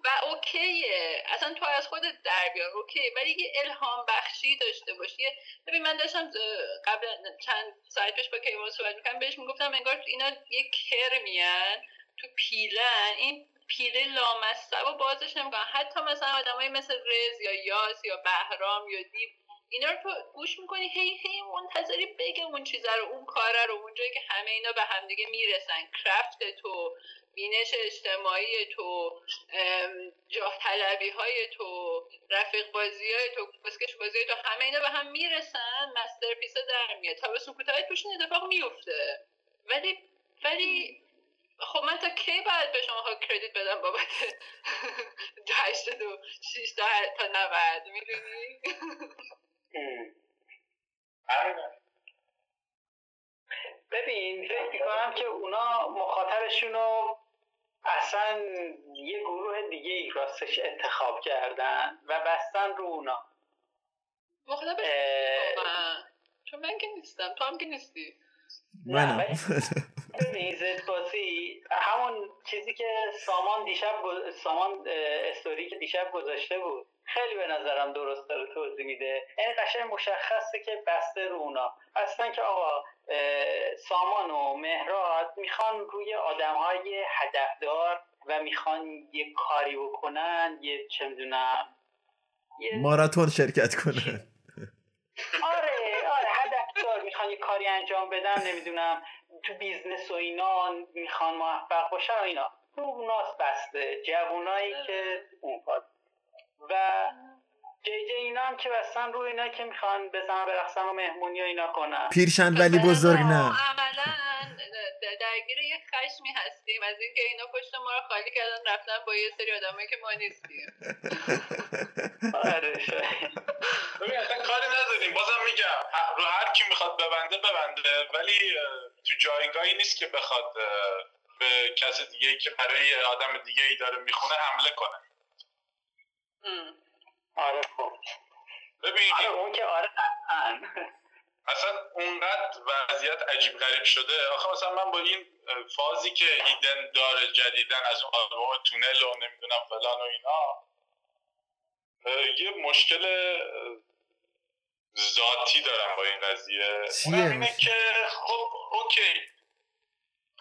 و اوکیه. اصلا تو از خودت در بیار. اوکی ولی یه الهام بخشی داشته باشی. ببین من داشتم قبل چند ساعت پیش با کیوان صحبت می‌کنم بهش می‌گفتم انگار اینا یه کرمیان تو پیلن این پیله لامصب و بازش نمی‌کنن. حتی مثلا آدمایی مثل رز یا یاس یا بهرام یا دیو اینا رو تو گوش می‌کنی. هی هی منتظری بگه اون چیزه رو اون کاره رو اونجایی که همه اینا به همدیگه می‌رسن. کرفت تو. بینش اجتماعی تو جاه طلبی های تو رفیق بازی های تو کسکش بازی تو همه اینا به هم می‌رسن مستر پیس در میاد. تا به سکوتای توشون اتفاق میفته ولی ولی خب من تا کی باید به شما کردیت بدم بابت 86 تا تا 90 می‌دونی؟ ببین فکر می‌کنم که اونا مخاطبشون رو اصلا یه گروه دیگه ای راستش انتخاب کردن و بستن رو اونا. واقعا چون من که نیستم. تو هم که نیستی. منم. ببین زد بازی همون چیزی که سامان دیشب سامان استوری که دیشب گذاشته بود. خیلی به نظرم درست داره توضیح میده. یعنی قشنگ مشخصه که بسته رو اونا. اصلا که آقا سامان و مهراد می‌خوان روی آدم های هدفدار و می‌خوان یه کاری بکنن یه چه می‌دونم یه ماراتون شرکت کنه. آره آره هدفدار می‌خوان یه کاری انجام بدن نمی‌دونم تو business و اینا می‌خوان موفق باشن و اینا. رو اوناست بسته. جوونایی که اون کار و جی جی اینا هم که بستن رو اینا که می‌خوان بزنن برقصن و مهمونی و اینا کنن. پیرشن ولی بزرگ نه. عملا درگیر یه خشمی هستیم. از اینکه اینا پشت ما رو خالی کردن رفتن با یه سری آدمایی که ما نیستیم. آره اصلا کاری نداریم. بازم میگم رو هر کی می‌خواد ببنده ببنده. ولی تو جایگاهی نیست که بخواد به کسی دیگه که برای آدم دیگه ای داره می‌خونه حمله کنه. آره خب. ببین آره اون که آره. اصلا اونقدر وضعیت عجیب غریب شده. آخه مثلا من با این فازی که هیدن داره جدیدن از اون آلبوم تونل و نمی‌دونم فلان و اینا یه مشکل ذاتی دارم با این قضیه؟ اونم اینه که خب اوکی.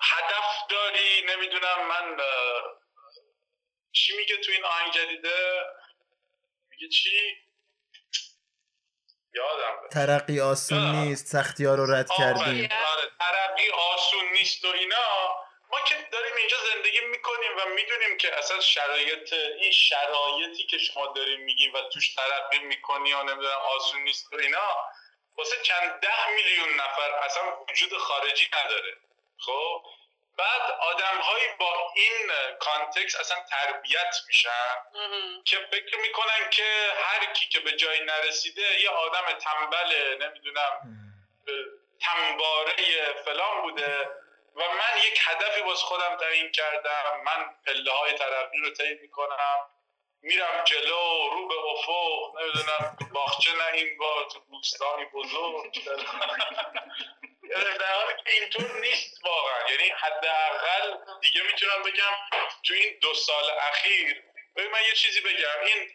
هدف داری نمی‌دونم من چی میگه تو این آهنگ جدیده؟ میگه چی؟ یادم. ترقی آسون نیست سختی ها رو رد کردیم. آره. ترقی آسون نیست و اینا. ما که داریم اینجا زندگی می‌کنیم و می‌دونیم که اصلا شرایط این شرایطی که شما داریم میگیم و توش ترقی می‌کنی و نمی‌دونم آسون نیست و اینا واسه چند ده میلیون نفر اصلا وجود خارجی نداره. خب؟ بعد آدم با این کانتکس اصلا تربیت میشن که فکر می‌کنن که هر کی که به جایی نرسیده یه آدم تنبل نمی‌دونم تنباره فلان بوده. و من یک هدفی باز خودم تعیین کردم. من پله های ترقی رو طی می‌کنم. میرم جلو رو به افق نمی‌دونم باغچه نه این با تو بوستانی بزرگ. در حالی که اینطور نیست واقعا. یعنی حداقل دیگه می‌تونم بگم تو این دو سال اخیر ببین من یه چیزی بگم. این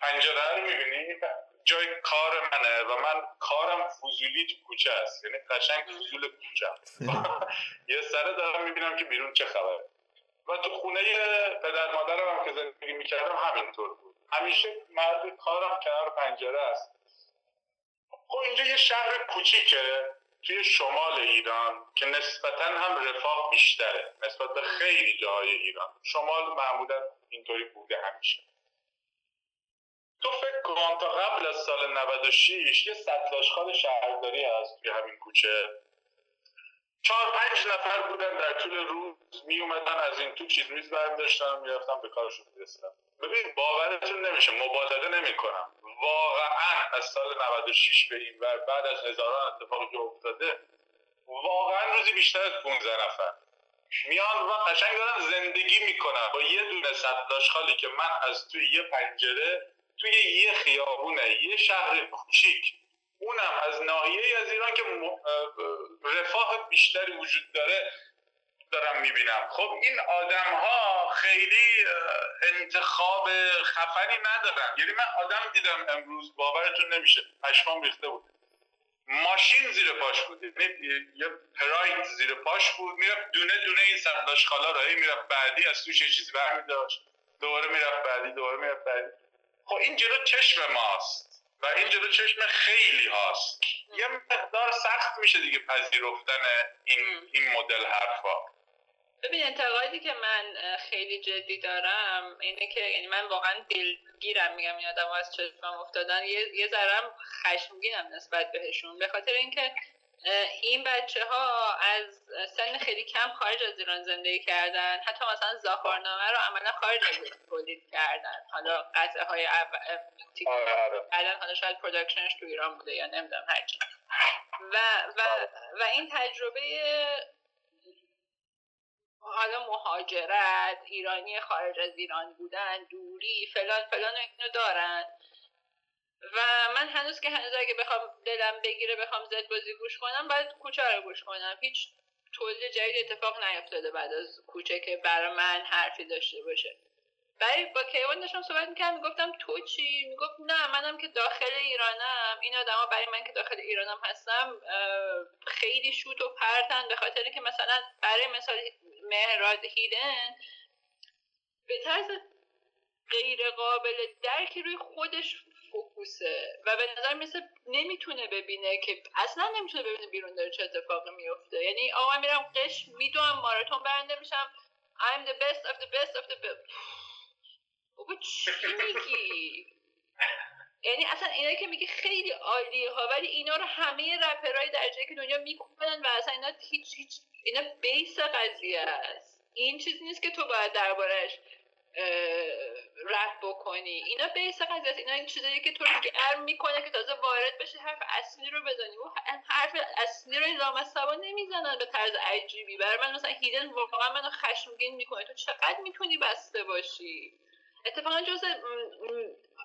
پنجره رو می‌بینی؟ جای کار منه و من کارم فضولی تو کوچه است. یعنی قشنگ فضول کوچه. یه سره دارم می‌بینم که بیرون چه خبره. و تو خونه پدر مادرم هم که زندگی می‌کردم همینطور بود. همیشه مرد کارم کنار پنجره است. خب اینجا یه شهر کوچیکه توی شمال ایران که نسبتا هم رفاه بیشتره نسبت به خیلی جاهای ایران. شمال معمولا اینطوری بوده همیشه. تو فکر کن تا قبل از سال 96 یه سطلاشخال شهرداری هست توی همین کوچه. چهار پنج نفر بودن در طول روز می اومدن از این تو چیز میز برداشتن می‌رفتن به کارشون می‌رسیدن. ببین باورتون نمیشه مبالغه نمی‌کنم. واقعا از سال 96 به این ور بعد از هزاران اتفاقی که افتاده واقعا روزی بیشتر از 15 نفر. میان و قشنگ دارن زندگی می‌کنن با یه دونه سطلاشخالی که من از توی یه پنجره توی یه خیابونه یه شهر کوچیک اونم از ناحیه از ایران که رفاه بیشتری وجود داره دارم می‌بینم. خب این آدم ها خیلی انتخاب خفنی ندارن. یعنی من آدم دیدم امروز باورتون نمیشه پشمام ریخته بود. ماشین زیر پاش بود. یعنی یه پراید زیر پاش بود. می‌رفت دونه دونه این سنداش خالا را می‌رفت بعدی از توش یه چیزی برمی داشت دوباره می‌رفت بعدی دوباره می‌رفت بعدی. خب این جلو چشم ماست. و این جلو چشم خیلی هاست. یه مقدار سخت میشه دیگه پذیرفتن این این مدل حرفا. ببین انتقادی که من خیلی جدی دارم اینه که یعنی من واقعا دلگیرم میگم این آدم از چشمم افتادن. یه, یه ذرم خشمگینم نسبت بهشون. به خاطر اینکه این بچه ها از سن خیلی کم خارج از ایران زندگی کردن. حتی مثلا زاخارنامه رو عملا خارج از ایران تولید کردن. حالا قطعه های بعدا حالا شاید پرودکشنش تو ایران بوده یا نمی‌دونم هرچی و, و, و این تجربه حالا مهاجرت ایرانی خارج از ایران بودن دوری فلان فلان اینو دارن. و من هنوز که هنوز اگه بخوام دلم بگیره بخوام زد بازی گوش کنم باید کوچه رو گوش کنم. هیچ تولید جدید اتفاق نیفتاده بعد از کوچه که برای من حرفی داشته باشه. برای با کیوان داشتم صحبت می‌کردم می‌گفتم تو چی؟ می‌گفت نه منم که داخل ایرانم. این آدما برای من که داخل ایرانم هستم خیلی شوت و پرتن. به خاطر که مثلا برای مثال مهراد هیدن به طرز غیر قابل درکی روی خودش فوکوسه. و به نظر مثل نمی‌تونه ببینه که اصلا نمی‌تونه ببینه بیرون داره چه اتفاقی میفته. یعنی آقا میرم قش میدوم ماراتون برنده میشم. I'm the best of the best of the best بابا چی میگی؟ یعنی اصلا اینا که میگه خیلی عالیه ها ولی اینا رو همه رپرهای درجه که دنیا می‌کنن و اصلا اینا هیچ هیچ اینا بیس قضیه است. این چیز نیست که تو باید دربارش رپ بکنی. اینا بیس قضیه اینا این چیزایی که تو رو گرم می‌کنه که تازه وارد بشه حرف اصلی رو بزنی. و حرف اصلی رو لامصبا نمی‌زنن به طرز عجیبی. برای من مثلا هیدن واقعا منو خشمگین می‌کنه. تو چقدر می‌تونی بسته باشی؟ اتفاقا جز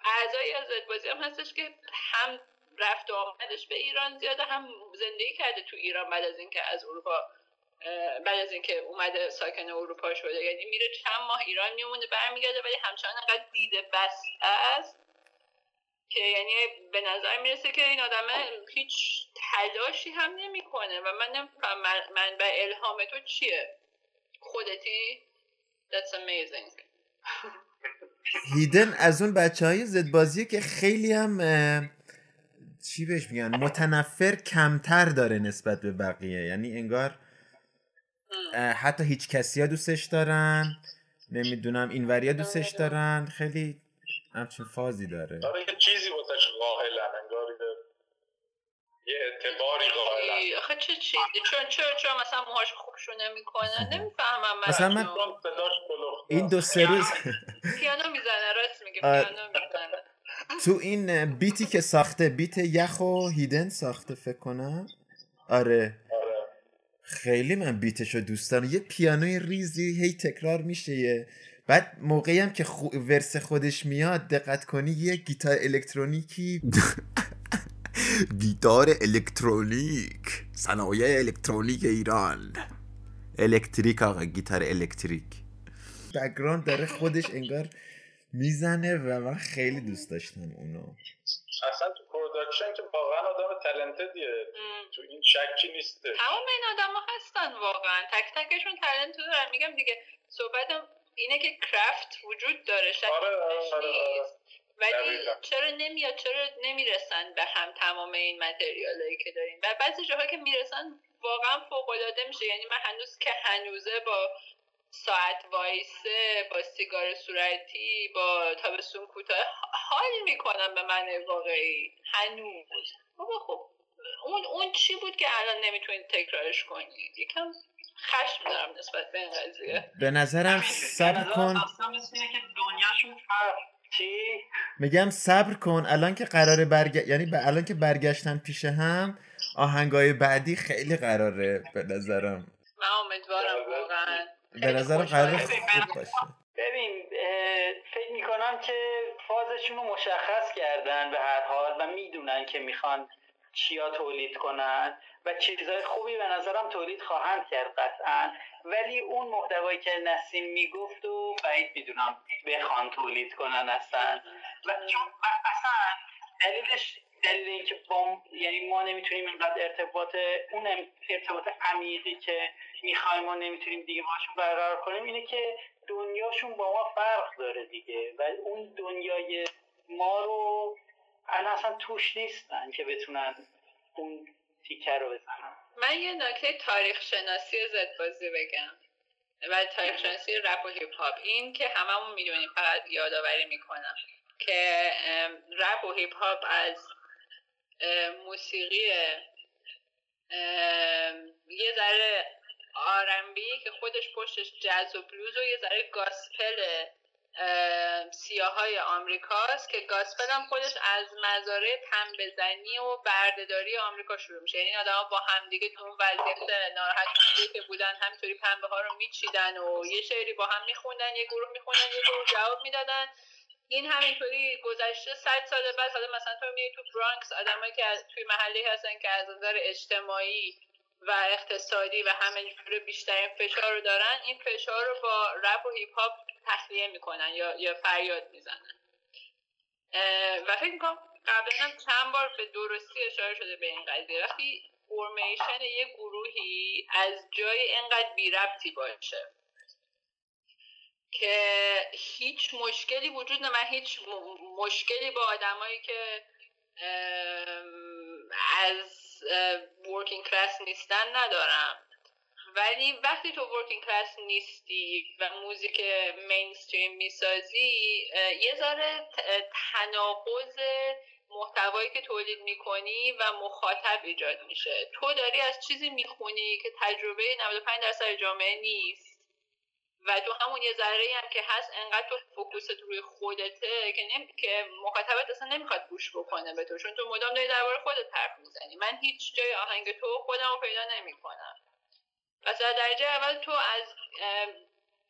اعضایی از بازی هم هستش که هم رفت و آمدش به ایران زیاده هم زندگی کرده تو ایران بعد از اینکه از اروپا بعد از اینکه اومده ساکن اروپا شده. یعنی میره چند ماه ایران میمونه برمیگرده ولی همچنان انقدر دیده بسته است که یعنی به نظر می‌رسه که این آدم هیچ تلاشی هم نمی‌کنه. و من نمیفهم منبع الهام تو چیه؟ خودتی؟ That's amazing. هیدن از اون بچه های زدبازیه که خیلی هم چی بهش میگن متنفر کمتر داره نسبت به بقیه. یعنی انگار حتی هیچ کسی ها دوستش دارن. نمی‌دونم این وریا دوستش دارن. خیلی همچین فازی داره. داره یه چیزی واسش قاهلن انگار یه اعتباری قاهلن آخه چه چیزی چون چرا چرا مثلا موهاش خوبشو نمی‌کنن نمی‌فهمم من. مثلا من این دو سه روز پیانو می‌زنه راست میگه پیانو می‌زنه. تو این بیتی که ساخته بیت یخ و هیدن ساخته فکر کنم. آره. خیلی من بیتشو دوست دارم. یه پیانوی ریزی هی تکرار میشه یه. بعد موقعی هم که خو... ورس خودش میاد دقت کنی یه گیتار الکترونیکی. گیتار الکترونیک. صنایع الکترونیک ایران. الکتریک آقا گیتار الکتریک. بگراند داره خودش انگار می‌زنه و من خیلی دوست داشتم اونو. اصلا تلنتدیه تو این شکی نیسته. تمام این آدم ها هستن واقعا. تک تکشون تلنت دارن. میگم دیگه صحبتم اینه که کرافت وجود داره. شک آره آره آره. ولی چرا نمیاد؟ چرا نمی‌رسن به هم تمام این متریالایی که داریم؟ و بعضی جاها که می‌رسن واقعا فوق العاده میشه. یعنی من هنوز که هنوزه با ساعت وایسه با سیگار صورتی با تابستون کوتاه حال می‌کنم به من واقعی. هنوز. بابا خب اون اون چی بود که الان نمی‌تونید تکرارش کنید یکم خشم دارم نسبت به این قضیه. به نظرم صبر کن؟ میگم صبر کن. الان که قراره برگ... یعنی به الان که برگشتن پیش هم آهنگای بعدی خیلی قراره به نظرم. من امیدوارم واقعا. به نظرم قرار خوب باشه. ببین فکر می‌کنم که فازشون رو مشخص کردن به هر حال و می‌دونن که می‌خوان چیا تولید کنن و چیزهای خوبی به نظرم تولید خواهند کرد قطعا. ولی اون محتوایی که نسیم می‌گفت و بعید می‌دونم بخوان تولید کنن اصلا. و چون اصلا دلیلش دلیل اینکه با یعنی ما نمی‌تونیم اینقدر ارتباط اون ارتباط عمیقی که می‌خوایم ما نمی‌تونیم دیگه باشون برقرار کنیم اینه که دنیاشون با ما فرق داره دیگه. و اون دنیای ما رو الان اصلا توش نیستن که بتونن اون تیکه رو بزنن. من یه نکته تاریخ شناسی زد بازی بگم. و تاریخ شناسی رپ و هیپ هاپ این که هممون می‌دونیم فقط یادآوری می‌کنم که رپ و هیپ هاپ از موسیقی یه ذره R&B که خودش پشتش جاز و بلوز و یه ذره gospel سیاهای آمریکاست که gospel هم خودش از مزارع پنبهزنی و بردهداری آمریکا شروع میشه. یعنی آدم با همدیگه تو اون وضعیت ناراحت که بودن همینطوری پنبه ها رو میچیدن و یه شعری با هم میخوندن یه گروه میخوندن یه گروه جواب می‌دادن. این همینطوری گذشته صد سال بعد حالا مثلا تو میای تو برانکس آدمایی که از توی محلی هستن که از نظر اجتماعی و اقتصادی و همه جوره بیشترین فشار رو دارن این فشار رو با رپ و هیپ هاپ تخلیه می‌کنن یا یا فریاد می‌زنن. و فکر می‌کنم قبلا چند بار به درستی اشاره شده به این قضیه. وقتی formation یه گروهی از جای انقدر بی ربطی باشه که هیچ مشکلی وجود نه من هیچ مشکلی با آدمایی که از ورکینگ کلاس نیستن ندارم. ولی وقتی تو ورکینگ کلاس نیستی و موزیک مینستریم می‌سازی یه ذره تناقض محتوایی که تولید می‌کنی و مخاطب ایجاد میشه. تو داری از چیزی می‌خونی که تجربه 95 درصد جامعه نیست. و تو همون یه ذره هم که هست انقدر تو فوکوست روی خودته که نم... که مخاطبت اصلا نمی‌خواد گوش بکنه به تو چون تو مدام داری درباره خودت حرف می‌زنی. من هیچ جای آهنگ تو خودم رو پیدا نمی‌کنم. مثلا درجه اول تو از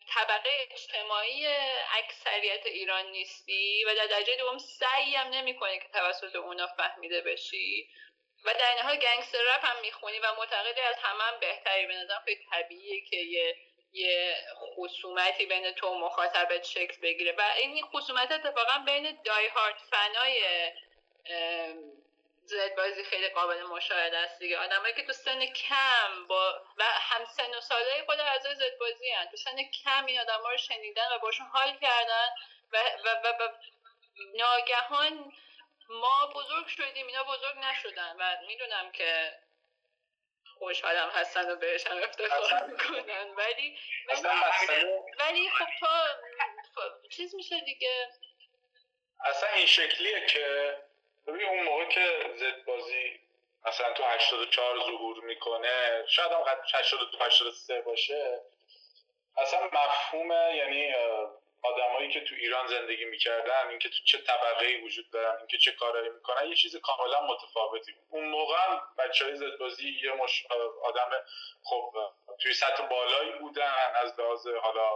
طبقه اجتماعی اکثریت ایران نیستی و در درجه دوم سعی هم نمی که توسط اونا فهمیده بشی و در این حال گنگستر رپ هم می‌خونی و معتقدی از همه هم بهتری. به نظرم خیلی طبیعیه که یه یه خصومتی بین تو و مخاطبت شکل بگیره. و این خصومت اتفاقا بین دای هارد فنای زد بازی خیلی قابل مشاهده است دیگه. آدمایی که تو سن کم با و هم سن و ساله خود اعضای زد بازی هن. تو سن کم این آدما رو شنیدن و باشون حال کردن و, و, و, و ناگهان ما بزرگ شدیم اینا بزرگ نشدن. و می‌دونم که خوشحالم هستن و بهشم افتخار می‌کنن. ولی مسئله ولی خب تو خب چیز میشه دیگه. اصلا این شکلیه که ببین اون موقع که زد بازی مثلا تو 84 ظهور می‌کنه شاید هم 82 83 باشه اصلا مفهوم یعنی آدمایی که تو ایران زندگی می‌کردن اینکه تو چه طبقه ای وجود دارن اینکه چه کارایی می‌کنن یه چیز کاملا متفاوتی بود. اون موقع هم بچه های زدبازی یه مش آدم خب توی سطح بالایی بودن از لحاظ حالا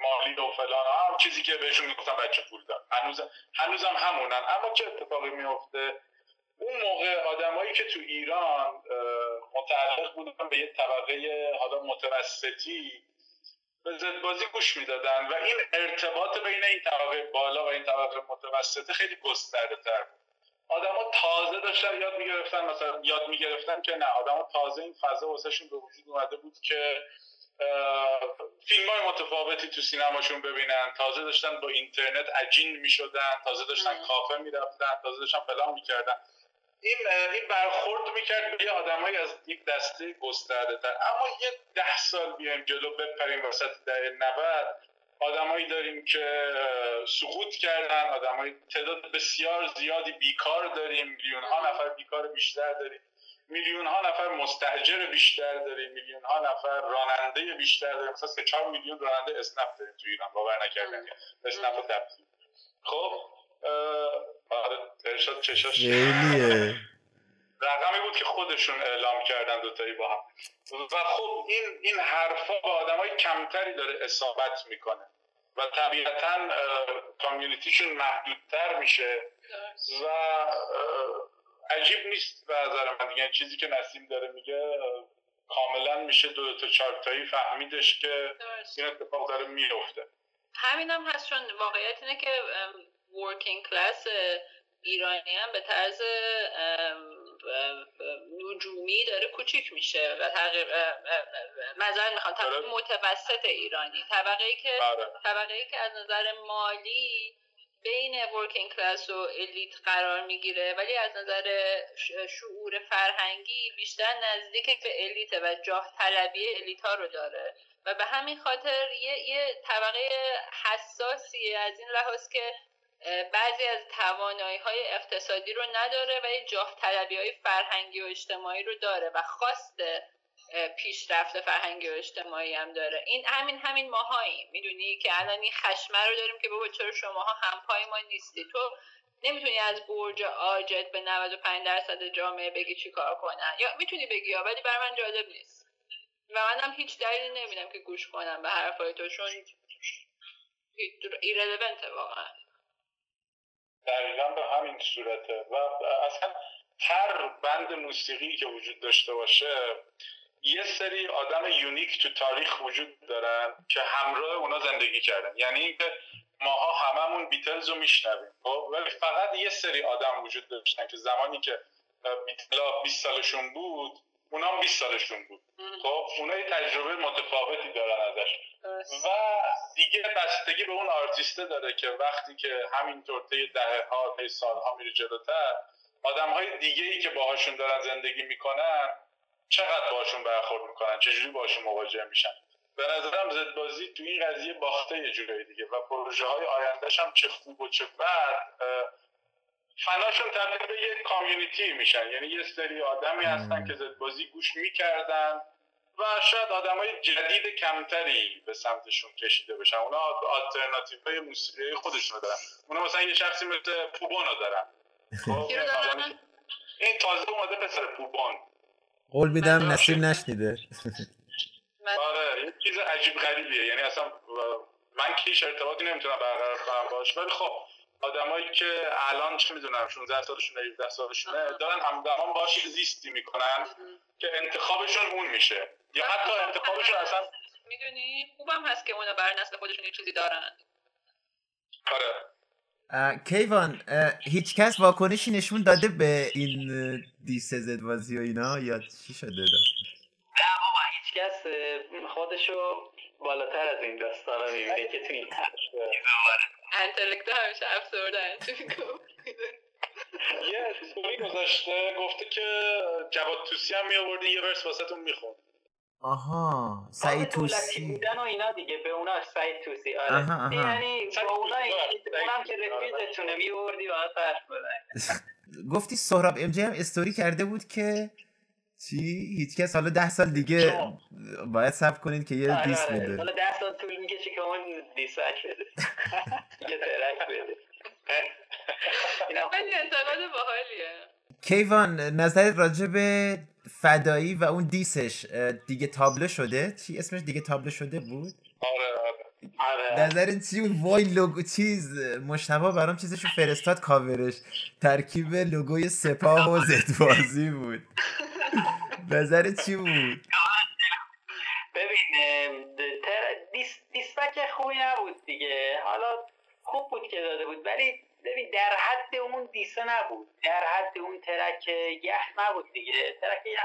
مالی و فلان هم چیزی که بهشون می‌گفتن بچه پول دار هنوز هنوزم همونن. اما چه اتفاقی میفته اون موقع آدمایی که تو ایران متعلق بودن به یه طبقه حالا متوسطی به بازی گوش می‌دادن و این ارتباط بین این طبقه بالا و این طبقه متوسطه خیلی گسترده تر بود. آدما تازه داشتن یاد می‌گرفتن مثلا یاد می‌گرفتن که نه آدما تازه این فضا واسهشون به وجود اومده بود که فیلم های متفاوتی تو سینماشون ببینن. تازه داشتن با اینترنت عجین می‌شدن تازه داشتن کافه می‌رفتن تازه داشتن فلان می‌کردن. این این برخورد می‌کرد به یه آدمایی از یک دسته گسترده تر. اما یه ده سال بیایم جلو بپریم وسط دهه 90 آدمایی داریم که سقوط کردن آدمای تعداد بسیار زیادی بیکار داریم میلیون ها نفر بیکار بیشتر داریم. میلیون ها نفر مستاجر بیشتر داریم میلیون ها نفر راننده بیشتر داریم. مثلا 3 4 میلیون راننده اسنپ داریم تو ایران باور نکردنی. اسنپ خب؟ آره ارشاد چشاش. خیلیه. رقمی بود که خودشون اعلام کردن دوتایی با هم. و خب این این حرفا با آدمای کمتری داره اصابت می‌کنه. و طبیعتا کامیونیتیشون محدودتر میشه. و عجیب نیست به نظر من. دیگه چیزی که نسیم داره میگه کاملا میشه دو تا چهار تایی فهمیدش که این اتفاق داره میفته همین هم هست چون واقعیت اینه که ورکینگ کلاس ایرانی هم به طرز نجومی داره کوچیک میشه و تغییر مزار می‌خوام طبقه متوسط ایرانی. طبقه ای که آره. طبقه ای که از نظر مالی بین ورکینگ کلاس و الیت قرار می‌گیره ولی از نظر شعور فرهنگی بیشتر نزدیک به الیت و جاه طلبی الیت ها رو داره. و به همین خاطر یه, یه طبقه حساسیه از این لحاظ که بعضی از توانایی های اقتصادی رو نداره و یه جاه طلبی های فرهنگی و اجتماعی رو داره و خواست پیشرفت فرهنگی و اجتماعی هم داره. این همین همین ماهاییم. می‌دونی که الان این خشمه رو داریم که بابا چرا شماها همپای ما نیستی؟ تو نمی‌تونی از برج آجت به 95 درصد جامعه بگی چی کار کنن. یا می‌تونی بگی یا ولی برای من جالب نیست. و منم هیچ دلیلی نمیدم که گوش کنم به حرفای تو چون ایرلونته واقعا. دقیقا به همین صورته. و اصلا هر بند موسیقی که وجود داشته باشه یه سری آدم یونیک تو تاریخ وجود دارن که همراه اونا زندگی کردن. یعنی اینکه ماها هممون بیتلز رو میشنویم. خب ولی فقط یه سری آدم وجود داشتن که زمانی که بیتلا 20 سالشون بود اونا هم 20 سالشون بود. خب اونا یه تجربه متفاوتی دارن ازش. و دیگه بستگی به اون آرتیسته داره که وقتی که همینطور طی دهه ها طی سالها میره جلوتر آدم های دیگه ای که باهاشون دارن زندگی می‌کنن چقدر باشون برخورد می‌کنن؟ چجوری باشون مواجه میشن؟ به نظرم زد بازی تو این قضیه باخته یه جورایی دیگه و پروژه های آیندهش هم چه خوب و چه بد فناشون تبدیل به یه کامیونیتی میشن. یعنی یه سری آدمی هستن که زد بازی گوش می‌کردن و شاید آدم های جدید کمتری به سمتشون کشیده بشن. اونا آلترناتیو های موسیقی خودشون دارن. اونا مثلا یه شخصی مثل پوبونو دارن. خب این تازه اومده پسر پوبون. قول میدم نسیم نشنیده. آره یه چیز عجیب غریبیه. یعنی اصلا من کیش ارتباطی نمی‌تونم برقرار کنم باش ولی خب آدمایی که الان چه می‌دونم 16 سالشونه 17 سالشونه دارن همزمان باش زیستی می‌کنن که انتخابشون اون میشه. یا حتی انتخابشون اصلا می‌دونی؟ خوبم هست که اونا بر نسل خودشون یه چیزی دارن. آره. کیوان هیچ کس واکنشی نشون داده به این دیس زدوازی و اینا؟ یا چی شده داشت؟ نه بابا هیچ کس خودشو بالاتر از این داستان می‌بینه که تو این انتلکت همیشه افسردن یه استوری گذاشته گفته که جواد توسی هم میآوردی یه ورس واسه تون میخون آها سعید توسی. بودن و اینا دیگه به اونا سعید توسی آره. آها، آها. یعنی با اونا اونم که رفیقتونه میوردی و حرف گفتی سهراب ام جی هم استوری کرده بود که چی؟ هیچکس حالا ده سال دیگه باید صبر کنید که یه دیس آره. بده. حالا ده سال طول می‌کشه که اون دیسک بده. یه ترک بده. خیلی انتقاد باحالیه. کیوان نظر راجع به فدایی و اون دیسش دیگه تابلو شده؟ چی اسمش دیگه تابلو شده بود؟ آره آره. آره. نظر چی؟ بود وای لوگو چیز مشتبه برام چیزشو فرستاد کاورش. ترکیب لوگوی سپاه و زدبازی بود. نظر چی بود؟ ببین. دیسپک خوبی نبود دیگه. حالا خوب بود که داده بود ولی ببین در حد اون دیسه نبود. در حد اون ترک یخ نبود دیگه. ترک یخ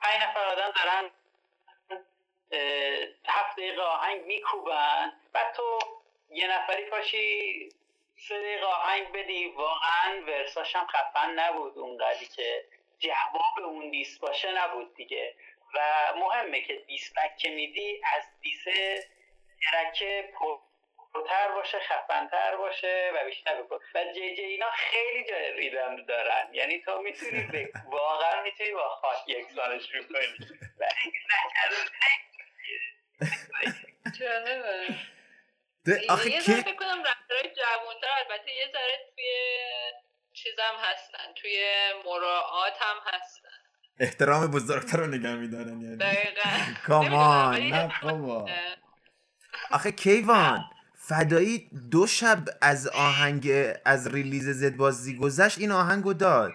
پنج نفر آدم دارن هفت دقیقه آهنگ میکوبن. بعد تو یه نفری پاشی سه دقیقه آهنگ بدی واقعا ورساش هم خفن نبود اونقدری که جواب اون دیس باشه نبود دیگه. و مهمه که دیسپک که میدی از دیسه ترک پرتر باشه خفنتر باشه و بیشتر بکن و جی جی اینا خیلی جای ریدم دارن. یعنی تو می‌تونی واقعا می‌تونی با خاک یکسانش کنی ولی جالبه. ده- آخه ذره فکر کنم رپرهای جوانتر البته یه ذره توی چیزم هستن توی مراعات هم هستن. احترام بزرگتر رو نگه میدارن یعنی. دقیقا. کامان نه بابا آخه کیوان فدایی دو شب از آهنگ از ریلیز زدبازی گذشت این آهنگو داد.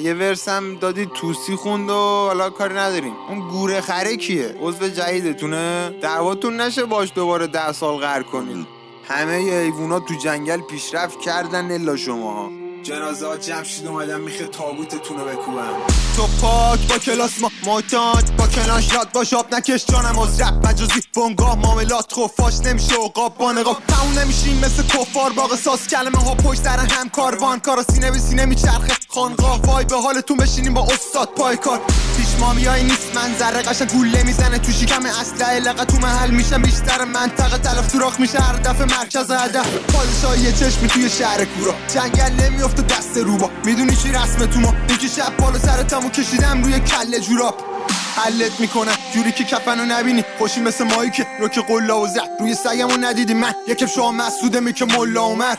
یه ورسم دادی توسی خوند و حالا کاری نداریم. اون گوره خره کیه؟ عضو جدیدتونه؟ دعواتون نشه باش دوباره ده سال غر کنین همه ی حیوونا تو جنگل پیشرفت کردن الا شماها. جنازه ها جمع شید اومدم میخه تابوتتون رو بکوبم تو پاک با کلاس ما معتاد با کلاش یاد باش آب نکش جانم از رپ مجازی بنگاه معاملات خفاش نمیشه عقاب با نقاب. تموم نمیشیم مثل کفار باغ ساز. کلمه ها پشت سر هم کاروان کارا سینه به سینه میچرخه. خانقاه وای به حالتون بشینیم با استاد پای کار. پیش مامیایی نیست منظره قشنگ گوله می‌زنه. تو شکم اسلحه لقه تو محل میشم بیشتر منطقه تلف سوراخ میشه. هر دفعه مرکز هدف. پادشاهی چشمی توی شهر کورا. جنگل نمیفته دست روبا. می‌دونی چی رسمه تو ما؟ یکی شب بالا سرتمو کشیدم روی کله جوراب. حلت می‌کنم جوری که کفنو نبینی. خوشی مثل مایی که رو که قلا و زد روی سگمو ندیدی من. یکم شما مسعوده می که ملا عمر.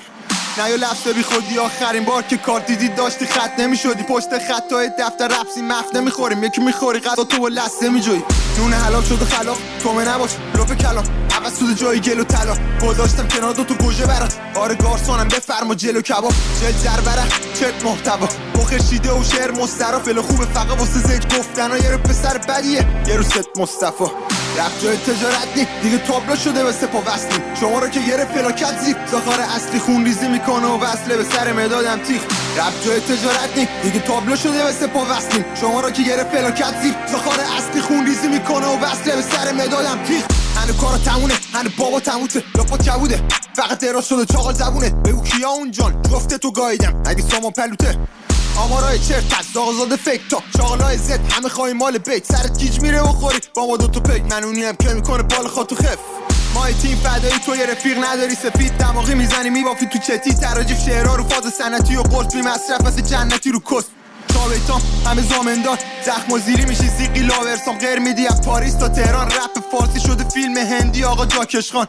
نه یا لفظه بی خودی آخرین بار که کار دیدی داشتی خط نمی‌شدی. پشت خطای دفتر رفسی مفت نمی‌خوریم. یکی می‌خوری غذا تو با لسته میجوی نون حلال شده خلاف. تو نباش. لپ کلام. عوض شده جای گل و طلا. گذاشتم کنار دو تا گوژه برات. آره گارسونم بفرما جلو کباب. جل جر برق چت محتوا. بخیر شیده و شعر مسترا فل خوبه فقط واسه زد گفتن یه رو پسر بدیه. یه رو ست مصطفی. رفت جای تجارت نی. دیگه تابلو شده به سپا وصلی. شما رو که گرفت فلاکت زیر. زخار اصلی خون ریزی می‌کنه و وصله به سر مدادم تیخ رفت جای تجارت نی. دیگه تابلو شده به سپا وصلی. شما رو که گرفت فلاکت زیر. زخار اصلی خون ریزی می‌کنه و وصله به سر مدادم تیخ هنو کارا تمونه هنو بابا تموته لاپا کبوده. فقط دراز شده چاقال زبونه. بگو کیا اون جان؟ جفته تو گاییدم. اگه سامان پلوته. آمارای چرت از آزاد فکر تا. چاقلای زد همه خواهی مال بیت. سرت گیج میره بخوری با ما دوتا پیک منونی هم که می‌کنه بال خاطو خف. مای تیم فدایی تو یه رفیق نداری. سفید دماغی می‌زنی میبافی تو چتی. تراجیف شعرها رو فاز سنتی و قرص بی مصرف جنتی رو کس چاویتام همه زامندار زخم و زیری میشی زیقی لاورسام غیر میدی از پاریس تا تهران. رپ فارسی شده فیلم هندی آقا جاکش خان.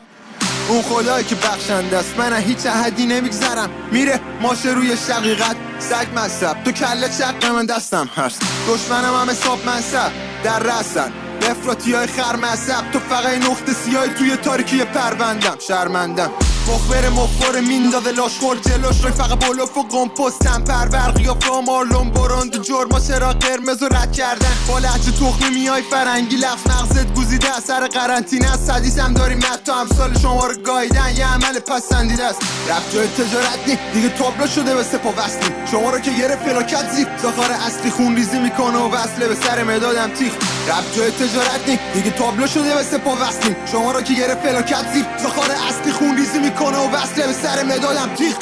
اون خدایی که بخشنده است. من هیچ حدی نمیگذرم. میره ماشه روی شقیقت. سگ مذهب تو کله چق من دستم هست. دشمنم هم حساب منصب. در رسن افراتی های خر مذهب تو فقط نقطه سیاهی توی تاریکی پروندم. شرمندم. مخبر مخبر میندازه لاشخور جلوش روی فقط بلوف و قمپستم پرور قیافه و مارلون براند جرما چرا قرمز و رد کردن. با لحجه تخمی میای فرنگی لفظ مغزت گوزیده اثر قرنطینه است. حدیث هم داریم تا امسال شما رو گاییدن. یه عمل پسندیده است. رفت جای تجارت نی. دیگه تابلو شده به سپا وصلی. شما رو که گرفت فلاکت زیر زخار اصلی خون ریزی می‌کنه و وصله به سر مدادم تیخ. رفت جای تجارت نی دیگه تابلو شده به سپا وصلی. شما رو که گرفت؟ فلاکت زیر. زخار اصلی خون ریزی می‌کنه و وصله به سر مدادم تیخ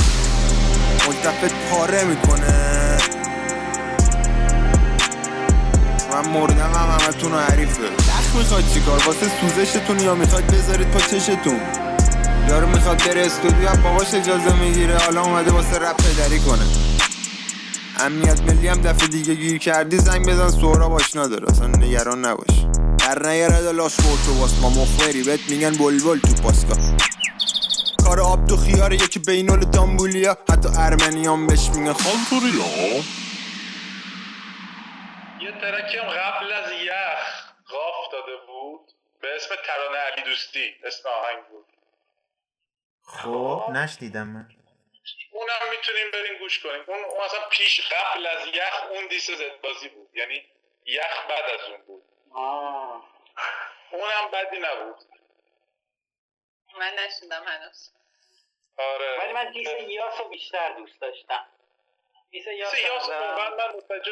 ملتفت پاره می‌کنه. من مردم هم همتون رو حریفه. لخ می‌خواد چیکار؟ واسه سوزشتون یا می‌خواد بذارید پا چشتون؟ یارو می‌خواد بره استودیو هم باباش اجازه می‌گیره. حالا اومده واسه رپ پدری کنه. امنیت ملی هم دفعه دیگه گیر کردی زنگ بزن سهراب آشنا داره. اصلا نگران نباش. در نیارد لاش تو واس. ما مخبری بهت میگن بلبل تو پاسکا کار آب تو خیاره یکی بینول دامبولیا. حتی ارمنیان بهش میگن خانتوریا یه ترکی هم قبل از یخ غاف داده بود. به اسم ترانه علی دوستی. اسم آهنگ بود. خب نشنیدم من. اونم می‌تونیم بریم گوش کنیم. اون, اون اصلا پیش قبل از یخ اون دیس زدبازی بود. یعنی یخ بعد از اون بود. آه. اونم بدی نبود. من نشیدم هنوز. آره. ولی من دیس یاس رو بیشتر دوست داشتم. دیس یاس دیس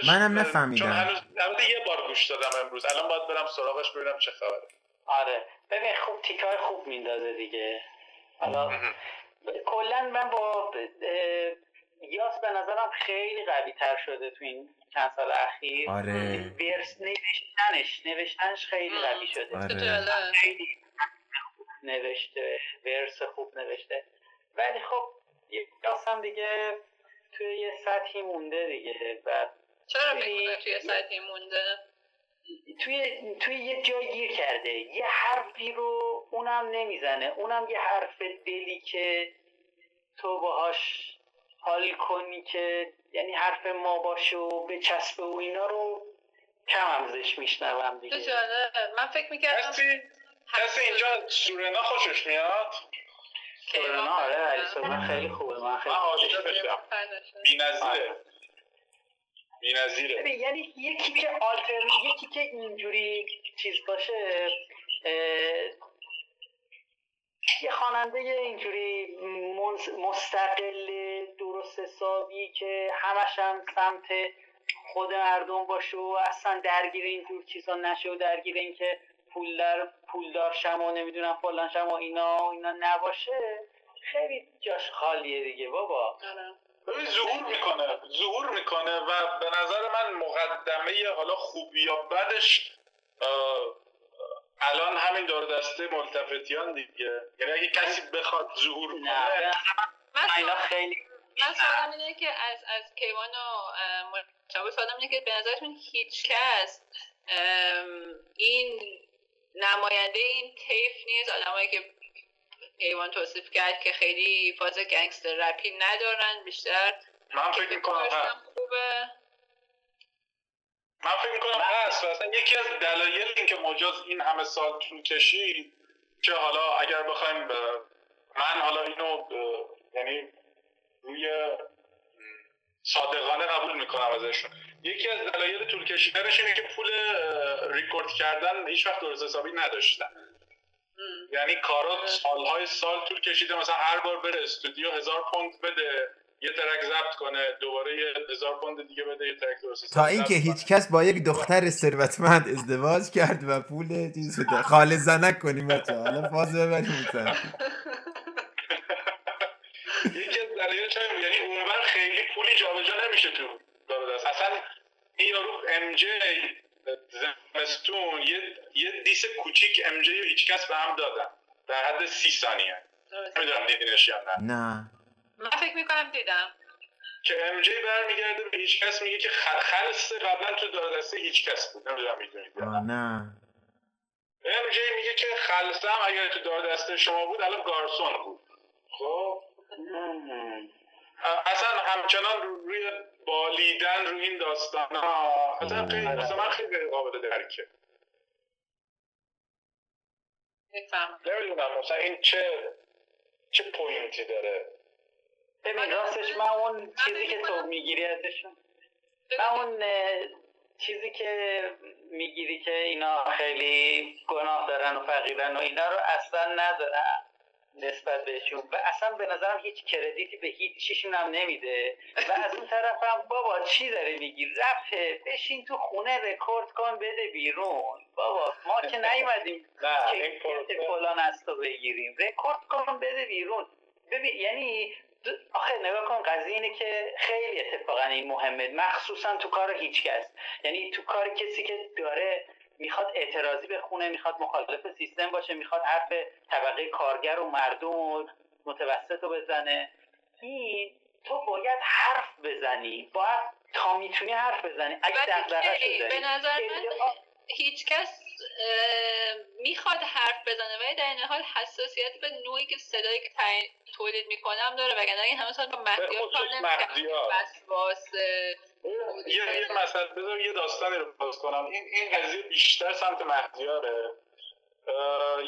من منم چون نفهمیدم. هنوز البته یه بار گوش دادم امروز. الان باید برم سراغش ببینم چه خبره. آره. ببین خوب تیکای خوب میندازه دیگه. حالا کلا من با یاس به نظرم خیلی قوی تر شده تو این چند سال اخیر. آره. ورس نوشتنش نوشتنش خیلی قوی شده. آره. خیلی خوب نوشته ورس خوب نوشته. ولی خب یاس هم دیگه توی یه سطحی مونده دیگه. و چرا میمونه توی سطحی مونده؟ توی توی یه جای گیر کرده. یه حرفی رو اونم نمی‌زنه. اونم یه حرف دلی که تو باهاش حال کنی که یعنی حرف ما باشه و بچسبه و اینا رو کم هم ازش میشنوم دیگه. جالب من فکر می‌کردم کسی اینجا سورنا خوشش میاد؟ سورنا آره علی سورنا خیلی خوبه من خیلی من عاشقشم بی‌نظیره. بی‌نظیره. یعنی یکی که آلتر یکی که اینجوری چیز باشه یه خواننده اینجوری مستقل درست حسابی که همش هم سمت خود مردم باشه و اصلا درگیر اینجور چیزا نشه و درگیر اینکه پولدار پولدار شم و نمی‌دونم فلان شم و اینا اینا نباشه خیلی جاش خالیه دیگه بابا. ببین ظهور می‌کنه ظهور می‌کنه و به نظر من مقدمه حالا خوبی یا بدش الان همین دور دسته ملتفتیان دیگه. یعنی اگه کسی بخواد ظهور کنه من اینا خیلی من سوالم اینه که از از کیوان و مجتبی سوالم اینه که به نظرتون هیچ کس این نماینده این تیف نیست؟ آدمایی که کیوان توصیف کرد که خیلی فاز گنگستر رپی ندارن بیشتر من فکر می‌کنم خوبه. من فکر می‌کنم هست و اصلا یکی از دلایل اینکه مجاز این همه سال طول کشید که حالا اگر بخوایم من حالا اینو یعنی روی صادقانه قبول می‌کنم ازشون. یکی از دلایل طول کشیدنش اینه که پول ریکورد کردن هیچ وقت درست حسابی نداشتن. یعنی کارا سالهای سال طول کشیده. مثلا هر بار بره استودیو هزار پوند بده یه ترک ضبط کنه دوباره یه هزار پوند دیگه بده یه ترک درست تا اینکه. هیچ کس با یک دختر ثروتمند ازدواج کرد و پول چیز شده. خاله زنک کنیم بچه حالا فاز ببریم. یکی از دلایلش یعنی اونور خیلی پولی جابجا نمیشه تو اصلا این یارو ام جی زمستون یه یه diss کوچیک ام جی هیچ کس به هم دادن. در حد سی ثانیه. نمی‌دونم دیدینش یا نه. نه. من فکر می‌کنم دیدم. که ام جی برمیگرده به هیچ کس میگه که خلص قبلا تو دار دسته هیچ کس بود. نمی‌دونم می‌دونید یا نه. ام جی میگه که خلصم اگر تو دار دسته شما بود الان گارسون بود. خب. اصلا همچنان رو- روی بالیدن روی این داستان ها. اصلا خیلی مثلا من خیلی غیر قابل درکه. نمی‌دونم مثلا این چه چه پوینتی داره؟ ببین راستش من اون چیزی که تو می‌گیری ازشون من اون چیزی که می‌گیری که اینا خیلی گناه دارن و فقیرن و اینا رو اصلا ندارم. نسبت بهشون و اصلا به نظرم هیچ credit ی به هیچیشون هم نمیده. و از اون طرف هم بابا چی داره میگی؟ رفته بشین تو خونه رکورد کن بده بیرون. بابا ما که نیومدیم کیفیت فلان از تو بگیریم. رکورد کن بده بیرون. ببین یعنی آخه نگاه کن قضیه اینه که خیلی اتفاقا این مهمه. مخصوصا تو کار هیچکس. یعنی تو کار کسی که داره می‌خواد اعتراضی بخونه می‌خواد مخالف سیستم باشه می‌خواد حرف طبقه کارگر و مردم و متوسط رو بزنه این تو باید حرف بزنی باید تا می‌تونی حرف بزنی اگه کی؟ داری. به نظر من هیچ کس می‌خواد حرف بزنه ولی در این حال حساسیت به نوعی که صدایی که تولید می‌کنم داره وگرنه این همه سال با مهدیار کار خصوص نمی‌کرد. مهدیار. وسواس یه یه مسئله بذار یه داستانی رو باز کنم این این قضیه بیشتر سمت مهدیاره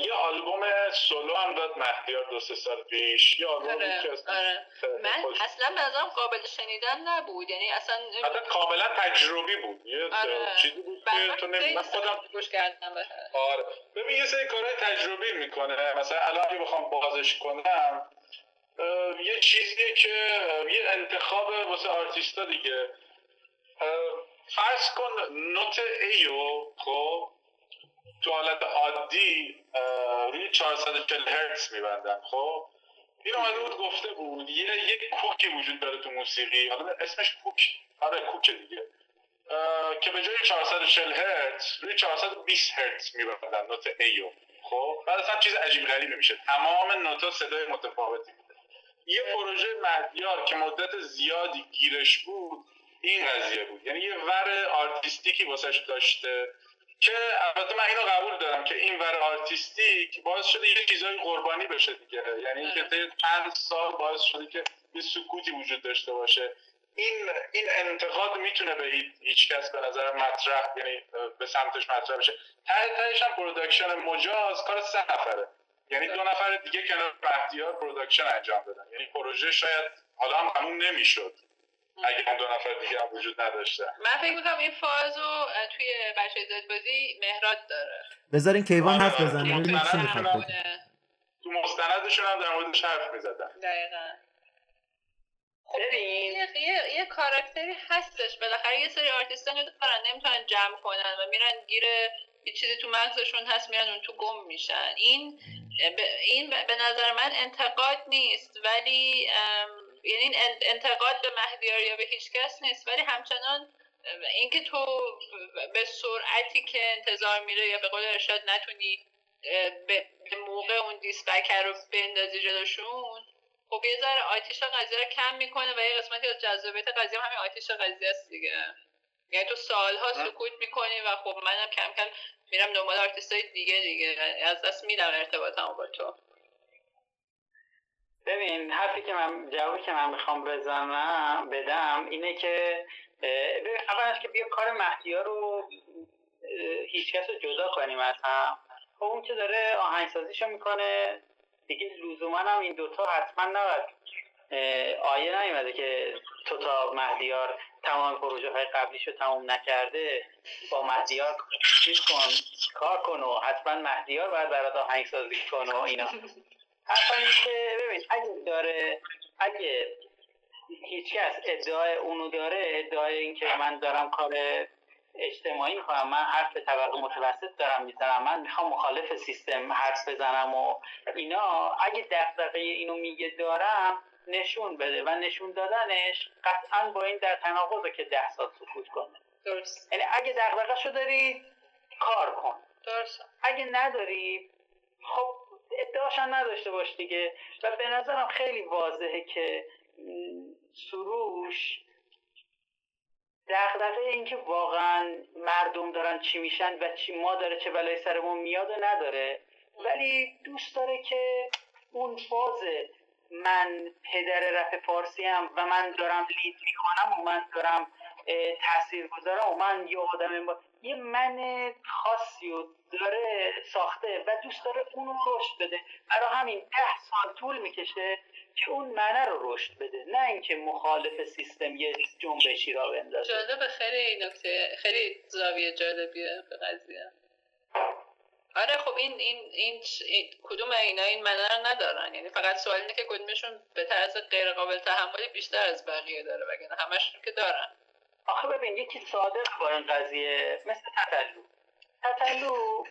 یه آلبوم سولو هم داد مهدیار دو سه سال پیش. یه آلبوم آره، که آره. من خوش- اصلا به نظرم قابل شنیدن نبود. یعنی اصلا اصلا کاملا تجربی بود. یه آره. چیزی بود که تو من خودم گوش کردم. آره. ببین یه سری کارهای تجربی می‌کنه. مثلا الان اگه بخوام بازش کنم یه چیزیه که یه انتخاب واسه آرتیستا دیگه. فرض کن نوت A و خب؟ تو حالت عادی روی 440 هرتز میبندم خب؟ این بود گفته بود یه یک کوکی وجود داره تو موسیقی. حالا اسمش کوک آره کوک دیگه. که به جای 440 هرتز روی 420 هرتز میبندن نوت A و خب؟ بعد اصلا چیز عجیب غریبی میشه. تمام نوتا صدای متفاوتی. میده یه پروژه مهدیار که مدت زیادی گیرش بود این قضیه بود. یعنی یه ور artistic ی واسش داشته. که البته من اینو قبول دارم که این ور artistic باعث شده یه چیزای قربانی بشه دیگه. یعنی اینکه طی چند سال باعث شده که یه سکوتی وجود داشته باشه. این این انتقاد می‌تونه به هیچ- کس به نظر مطرح یعنی به سمتش مطرح بشه. ته تهش هم production مجاز کار سه نفره. یعنی دو نفر دیگه کنار مهدیار production انجام بدن یعنی پروژه شاید حالا هم تموم نمی‌شد. اگه اون دو نفر دیگه هم وجود نداشته. من فکر می‌کنم این فاز رو توی بچه زدبازی مهراد داره. بذارین کیوان حرف آره، بزنه. آره. ببینیم چی می‌خواد. تو مستندشون هم در موردش حرف می‌زدن. دقیقا. ببین یه, یه کاراکتری هستش. بالاخره یه سری آرتیستان رو دارن نمی‌تونن جمع کنن و میرن گیر یه چیزی تو مغزشون هست میرن اون تو گم میشن. این ب- این به نظر من انتقاد نیست ولی ام، یعنی این ان- انتقاد به مهدیار یا به هیچ کس نیست. ولی همچنان اینکه تو به سرعتی که انتظار میره یا به قول ارشاد نتونی به موقع اون دیسپکر رو بندازی جلوشون خب یه ذره آتیش قضیه رو کم می‌کنه و یه قسمتی از جذابیت قضیه هم همین آتیش قضیه است دیگه. یعنی تو سالها سکوت می‌کنی و خب منم کم کم میرم دنبال آرتیست های دیگه دیگه. از دست میدم ارتباطمو با تو. ببین حرفی که من جوابی که من می‌خوام بزنم بدم اینه که ببین اولش که بیا کار مهدی رو اه، هیچ کس رو جدا کنیم از هم. خب اون که داره آهنگسازیشو می‌کنه. دیگه لزوما هم این دوتا حتما نباید آیه نیومده که تو تا مهدیار تمام پروژه های قبلیش رو تمام نکرده با مهدیار چیز کن کار کن و حتما مهدیار باید برات آهنگسازی کن و اینا. این که ببین اگه داره اگه هیچکس ادعای اونو داره ادعای این که من دارم کار اجتماعی می‌کنم من حرف طبقه متوسط دارم می‌زنم من می‌خوام مخالف سیستم حرف بزنم و اینا اگه دقدقه اینو میگه دارم نشون بده. و نشون دادنش قطعا با این در تناقضه که ده سال سکوت کنه. درست. یعنی اگه دقدقه داری کار کن. درست. اگه نداری خب ادعاشم نداشته باش دیگه و به نظرم خیلی واضحه که سروش دغدغه این که واقعا مردم دارن چی میشن و چی ما داره چه بلای سرمون میاد و نداره ولی دوست داره که اون فاز من پدر رپ فارسی هم و من دارم لید می‌کنم و من دارم تاثیر گذارم و من یه آدم. یه من خاصی رو داره ساخته و دوست داره اونو رشد بده. برای همین ده سال طول می‌کشه که اون منه رو رشد بده. نه اینکه مخالف سیستم یه جنبشی را بندازه. جالبه خیلی نکته خیلی زاویه جالبیه به قضیه. آره خب این این این, این کدوم اینا این منه رو ندارن؟ یعنی فقط سوال اینه که کدومشون به طرز غیر قابل تحملی بیشتر از بقیه داره وگرنه همشون که دارن. آخه ببین یکی صادق با این قضیه مثل تتلو. تتلو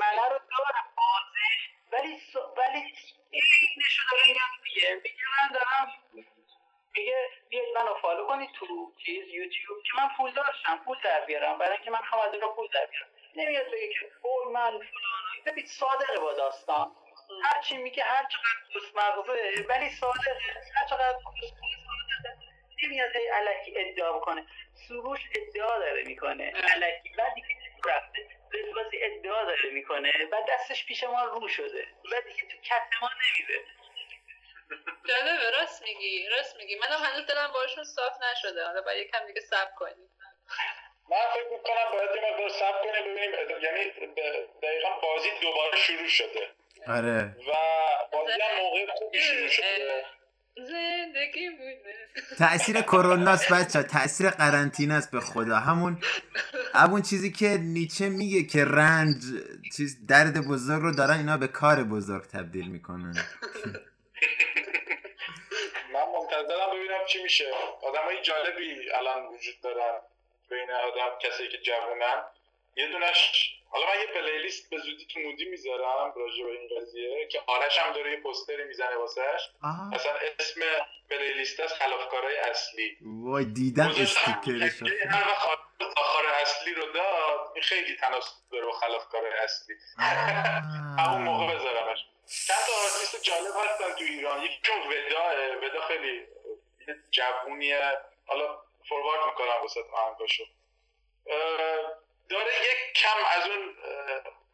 منه رو داره. بازش ولی س... ولی اینشو داره میگم میگه میگه من دارم میگه بیاید منو فالو کنید تو چیز یوتیوب که من پول داشتم پول در بیارم. برای اینکه من می‌خوام از اینجا پول در بیارم. نمیاد بگه که اوه من فلان. ببین صادقه با داستان. هر چی میگه هر چقدر دوست مغزه ولی صادقه. هر چقدر نمیاد هی علکی ادعا بکنه. سروش ادعا داره می‌کنه. علکی. بعد دیگه رفته بازی ادعا داره می‌کنه. و دستش پیش ما رو شده. و دیگه تو کت ما نمیره. جالبه. راست میگی. راست میگی. منم هنوز دلم باشون صاف نشده. حالا باید یکم دیگه صبر کنیم. من فکر می‌کنم باید یه مقدار صبر کنیم ببینیم. یعنی دقیقا بازی دوباره شروع شده. آره. و بازی هم موقع خوبی شروع شده. زندگی بوده تأثیر کروناست بچه تأثیر قرنطینه است به خدا. همون همون چیزی که نیچه میگه که رنج چیز درد بزرگ رو دارن اینا به کار بزرگ تبدیل می‌کنن. من منتظرم ببینم چی میشه. آدم های جالبی الان وجود دارن. بین آدم کسی که جوونن. یه دونش حالا من یه playlist به زودی تو مودی می‌ذارم راجع به این قضیه که آرش هم داره یه پوستری می‌زنه واسهش مثلا اسم playlist از خلافکارای اصلی. وای دیدم sticker ش. هر وقت آخر اصلی رو داد این خیلی تناسب داره با خلافکارای اصلی. همون موقع بذارمش. چند تا آرتیست جالب هستن تو ایران. یکی چون ودا ودا خیلی جوونیه. حالا فوروارد می‌کنم واسه آهنگاشو داره یک کم از اون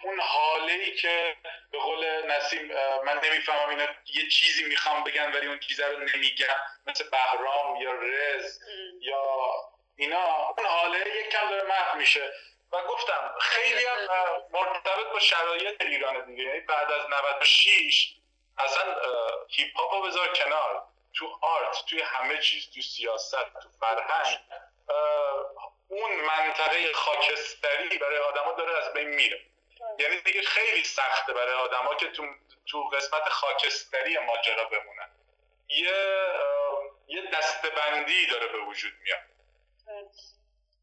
اون حاله ای که به قول نسیم من نمی‌فهمم اینا یه چیزی می‌خوام بگن ولی اون چیزه رو نمیگن مثل بهرام یا رز یا اینا. اون حاله یک کم داره محو میشه. و گفتم خیلی هم مرتبط با شرایط ایران دیگه. یعنی بعد از 96 اصلا هیپ هاپ بذار کنار. تو آرت توی همه چیز تو سیاست تو فرهنگ اون منطقه خاکستری برای آدما داره از بین میره. یعنی دیگه خیلی سخته برای آدما که تو تو قسمت خاکستری ماجرا بمونن. یه یه دستبندی داره به وجود میاد.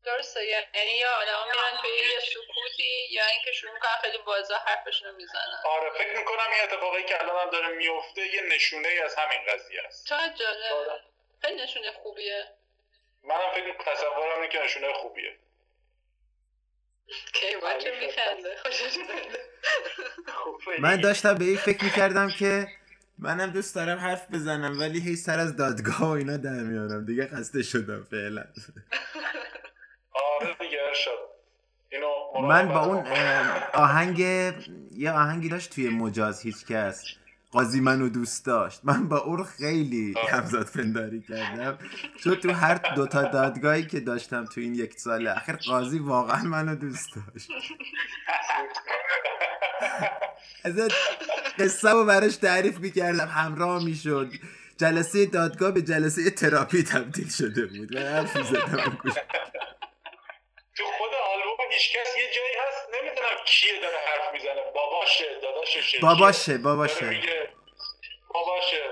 درسته یعنی یا آدما میرن توی یه سکوتی یا اینکه شروع می‌کنن خیلی واضح حرفشون می‌زنن. آره فکر می‌کنم این اتفاقی که الان هم داره میفته یه نشونه ای از همین قضیه است. چقدر جالب. خیلی نشونه خوبیه. منم فکر تصورم اینه که نشونه خوبیه. من داشتم به این فکر می‌کردم که منم دوست دارم حرف بزنم ولی هی سر از دادگاه و اینا در میارم. دیگه خسته شدم فعلا. آره دیگه من با اون آهنگ یه آهنگی داشت توی مجاز هیچ کس. قاضی منو دوست داشت. من با اون خیلی همزاد پنداری کردم. چون تو هر دوتا دادگاهی که داشتم تو این یک سال اخیر قاضی واقعا منو دوست داشت. ازت قصه رو براش تعریف می‌کردم. همراه می‌شد. جلسه دادگاه به جلسه تراپی تبدیل شده بود. حرف می‌زدم. گوش تو خود آلبوم هیچکس یه جایی هست نمی‌دونم کیه داره حرف می‌زنه. باباشه داداششه باباشه باباشه. باباشه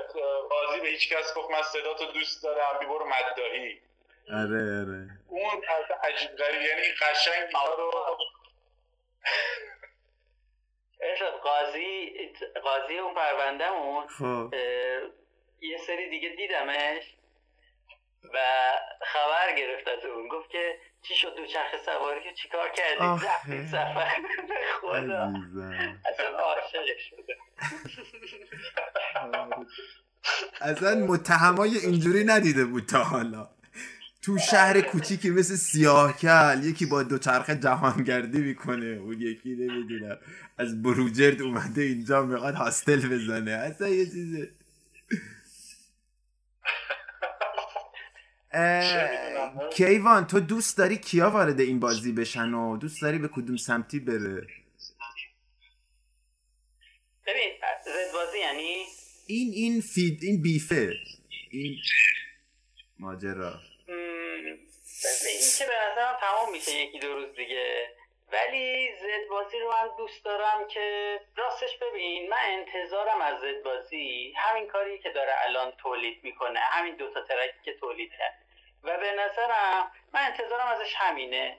قاضی به هیچ کس گفت من صدا تو دوست دارم بی برو مدداهی آره آره. اون از عجیب غریب یعنی قشنگ رو ارشاد قاضی قاضی اون پروندهمون خب. یه سری دیگه دیدمش. و خبر گرفت از اون گفت که چی شد دوچرخه سواری که چیکار کردی؟ آخه. رفتید سفر. خدا. اصلا عاشقش شده. اصلا متهمای اینجوری ندیده بود تا حالا. تو شهر کوچیکی مثل سیاهکل یکی با دوچرخه جهانگردی می‌کنه. اون یکی نمی‌دونم. از بروجرد اومده اینجا می‌خواد هاستل بزنه. اصلا یه چیزه کیوان تو دوست داری کیا وارد این بازی بشن و دوست داری به کدوم سمتی بره؟ ببین زدبازی یعنی؟ این این فید این بیفه. این ماجرا. ببین این که به نظرم تمام میشه یکی دو روز دیگه. ولی زدبازی رو من دوست دارم که راستش ببین من انتظارم از زدبازی همین کاری که داره الان تولید می‌کنه همین دوتا ترکی که تولید کرد و به نظرم من انتظارم ازش همینه.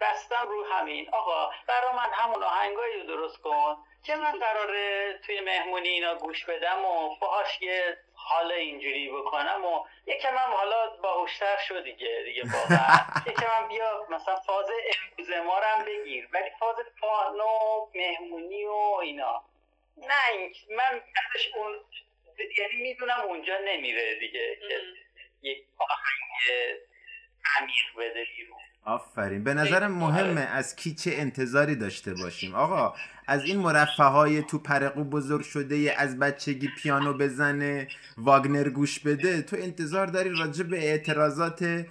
بستم رو همین. آقا برا من همون آهنگایی رو درست کن که من قراره توی مهمونی اینا گوش بدم و باهاش یه حال اینجوری بکنم و یکم هم حالا باهوشتر شد دیگه دیگه واقعا. یکم هم بیا مثلا فاز امروز ما هم بگیر. ولی فاز فانو مهمونی و اینا. نه من ازش اون یعنی می‌دونم اونجا نمیره دیگه. که یک آهنگ عمیق بده بیرون. آفرین. به نظرم مهمه از کی چه انتظاری داشته باشیم. آقا از این مرفه های تو پرقو بزرگ شده از بچگی پیانو بزنه واگنر گوش بده تو انتظار داری راجع به اعتراضات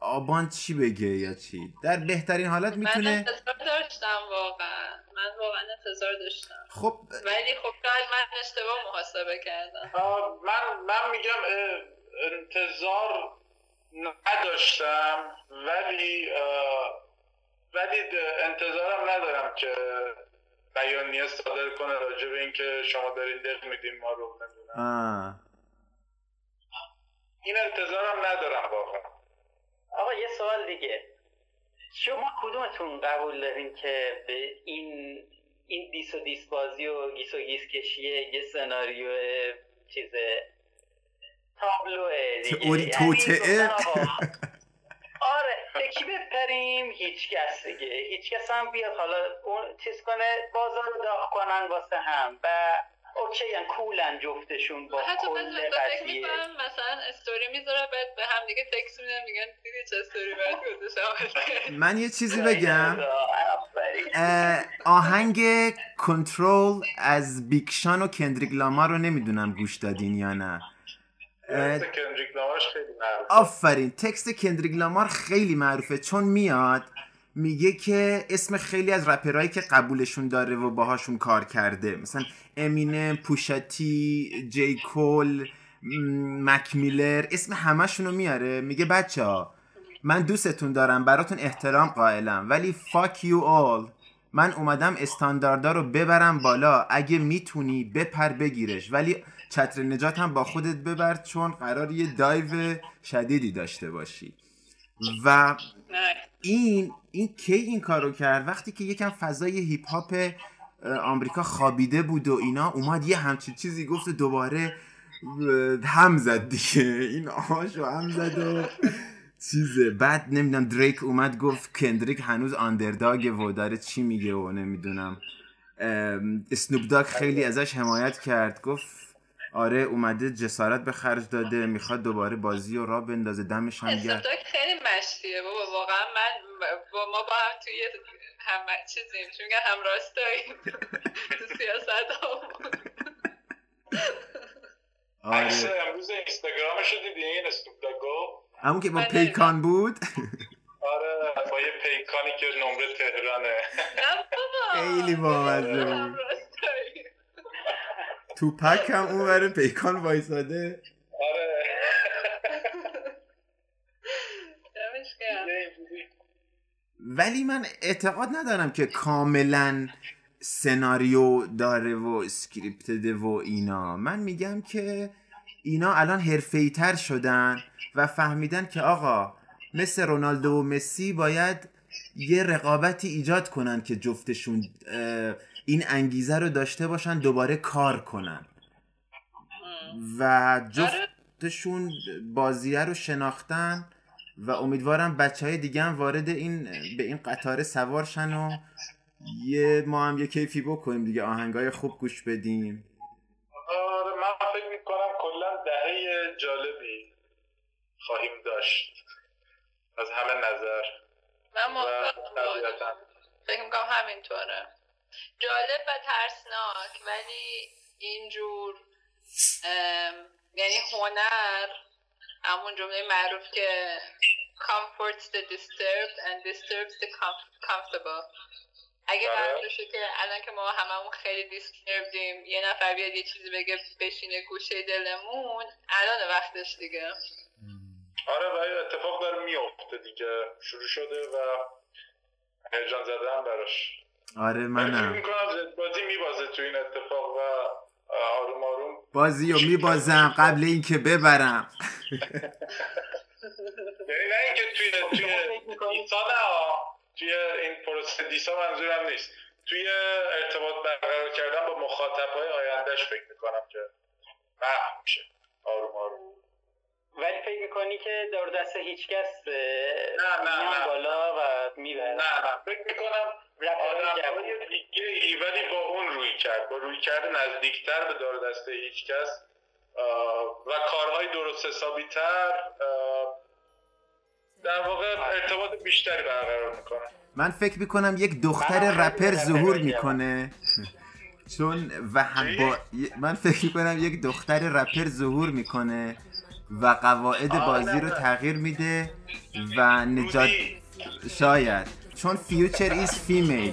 آبان چی بگه یا چی؟ در بهترین حالت من می‌تونه انتظار داشتم واقعا. من واقعا انتظار داشتم. خب ولی خب من اشتباه محاسبه کردم. آه، من من میگم انتظار نداشتم ولی ولی انتظارم ندارم که بیانیه صادر کنه راجع به اینکه شما دارید دق میدین ما رو نمی‌دونم. آه. این انتظارم ندارم واقعا. آقا یه سوال دیگه. شما کدومتون قبول دارین که به این این diss و diss بازی و گیس و گیس کشیه یه سناریو چیز تابلوه دیگه. یعنی آقا، آره به کی بپریم؟ هیچ کس دیگه. هیچ کس هم بیاد. حالا اون چیز کنه بازار رو داغ کنن واسه هم. و OK ان cool ن جفتشون با حتی من کل فکر قضیه می‌کنم مثلا استوری می‌ذاره بعد به هم دیگه تکس میدن میگن دیدی چه استوری برات گذاشتم من یه چیزی بگم. آهنگ کنترل از بیکشان و کندریک لاما رو نمی‌دونم گوش دادین یا نه. کندریک لامارش خیلی آفرین. تکست کندریک لامار خیلی معروفه چون میاد میگه که اسم خیلی از رپرهایی که قبولشون داره و باهاشون کار کرده. مثلا امینه پوشتی جی کول مک میلر اسم همشونو میاره. میگه بچه ها من دوستتون دارم براتون احترام قائلم. ولی فاک یو آل من اومدم استانداردا رو ببرم بالا. اگه می‌تونی بپر بگیرش. ولی چتر نجات هم با خودت ببر چون قرار یه دایو شدیدی داشته باشی. و این این کی این کارو کرد؟ وقتی که یکم فضای هیپ هاپ آمریکا خوابیده بود و اینا اومد یه همچین چیزی گفت دوباره هم زد دیگه. این آهاشو هم زد و چیزه. بعد نمی‌دونم دریک اومد گفت کندریک هنوز آندرداگه و داره چی میگه و نمی‌دونم. اسنوپ داگ خیلی ازش حمایت کرد. گفت آره اومده جسارت به خرج داده می‌خواد دوباره بازی و را بندازه دمش هم استفداک خیلی مشتیه بابا واقعا من با ما با هم توی هم چیزیم چون میگن؟ هم راستاییم. تو سیاست ها. عکس آره امروز اینستاگرامش رو دیدی این همون که با من پیکان بود؟ آره با یه پیکانی که نمره تهرانه. خیلی بامزه بود. توپک هم اون ور پیکان وایساده. آره. ولی من اعتقاد ندارم که کاملا سناریو داره و اسکریپتده و اینا. من میگم که اینا الان حرفه‌ای تر شدن و فهمیدن که آقا مثل رونالدو و مسی باید یه رقابتی ایجاد کنن که جفتشون این انگیزه رو داشته باشن دوباره کار کنن. و جفتشون بازیه رو شناختن و امیدوارم بچه های دیگه هم وارد این به این قطار سوار شن و یه ما هم یه کیفی بکنیم دیگه. آهنگای خوب گوش بدیم. آره من فکر می‌کنم کلا دهه جالبی خواهیم داشت. از همه نظر. من. فکر می‌کنم همینطوره. جالب و ترسناک ولی اینجور یعنی هنر همون جمله معروف که comforts the disturbed and disturbs the com- comfortable. اگه باشه که الان که ما هممون خیلی دیستربدیم یه نفر بیاد یه چیزی بگه بشینه گوشه دلمون الان وقتش دیگه. آره و اتفاق داره میفته دیگه. شروع شده و هیجان زدن براش. آره منم. می‌کنم زدبازی میبازه تو این اتفاق و آروم آروم. بازی رو میبازم قبل اینکه ببرم. یعنی نه اینکه توی توی دیسا نه. توی این پروسه دیسا منظورم نیست. توی ارتباط برقرار کردن با مخاطب های آیندهش فکر می‌کنم که فهم میشه. آروم آروم. ولی فکر می‌کنی که دور دست هیچ کس نه، نه، میان نه. بالا و می‌بره. نه نه. فکر می‌کنم آدم دیگه ای ولی با اون روی کرد. با روی کرد نزدیکتر به دار دسته هیچ کس و کارهای درست حسابی تر در واقع ارتباط بیشتری برقرار می‌کنه. من فکر می‌کنم یک دختر رپر ظهور می‌کنه. چون و هم با... من فکر می‌کنم یک دختر رپر ظهور می‌کنه. و قواعد بازی رو تغییر میده و نجات شاید. چون فیوچر ایز فیمیل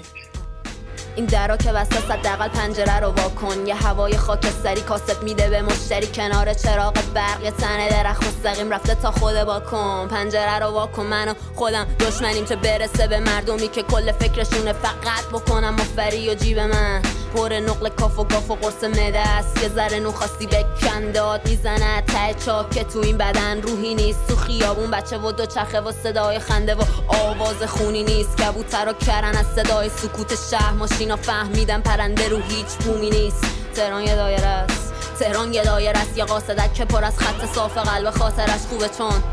این درا که وسط حداقل پنجره رو واکن یه هوای خاکستری کاسب میده به مشتری کنار چراغ برق. یه تنه درخت مستقیم رفته تا خود باکن پنجره رو واکن من و خودم دشمنیم چه برسه به مردمی که کل فکرشونه فقط بکنم. مفری و جیب من. پر نقل کاف و گاف و قرص مده یه ذره نو خواستی بکن داد. می‌زنه ته چاک تو این بدن روحی نیست. تو خیابون بچه و دو چخه و صدای خنده و آواز خونی نیست. کبوتر و کرن از صدای سکوت شهر ماشینا فهمیدن پرنده رو هیچ بومی نیست. تهران یه دایره است. تهران یه دایره است. یه قاصدک که پر از خط صاف قلب خاطرش خوبه چون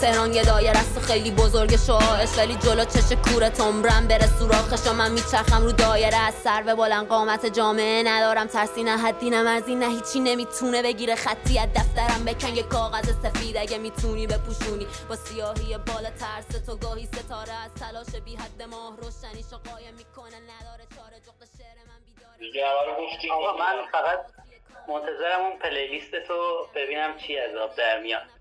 تهران یه دایره است و خیلی بزرگ شعاعش ولی جلو چش کوره تمرم بره سوراخش و من میچرخم رو دایره. از سر به بلند قامت جامعه ندارم ترسی نه حدی نه مرزی نه هیچی. نمی‌تونه بگیره خطی از دفترم بکن یه کاغذ سفید. اگه می‌تونی بپوشونی با سیاهی بالا ترس تو گاهی ستاره از تلاش بی حد ماه روشنیشو قایم می‌کنه نداره چاره. جغد شعر من گفتیم. آقا من فقط منتظرم اون playlist تو ببینم چی از آب در میاد.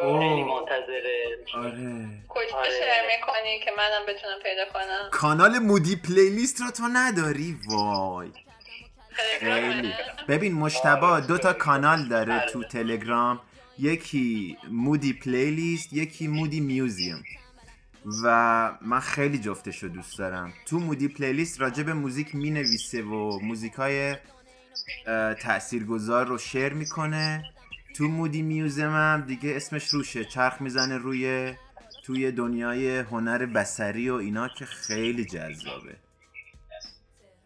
خیلی منتظره. آره. کجا آره. share می‌کنی که منم بتونم پیدا کنم؟ کانال مودی playlist رو تو نداری؟ وای. خیلی ببین مجتبی دو تا کانال داره تو تلگرام. یکی مودی playlist یکی مودی museum. و من خیلی جفتش رو دوست دارم. تو مودی playlist راجع به موزیک می نویسه و موزیک های تاثیرگذار رو شیر می‌کنه. تو مودی میوزیم هم دیگه اسمش روشه. چرخ می‌زنه روی توی دنیای هنر بسری و اینا که خیلی جذابه.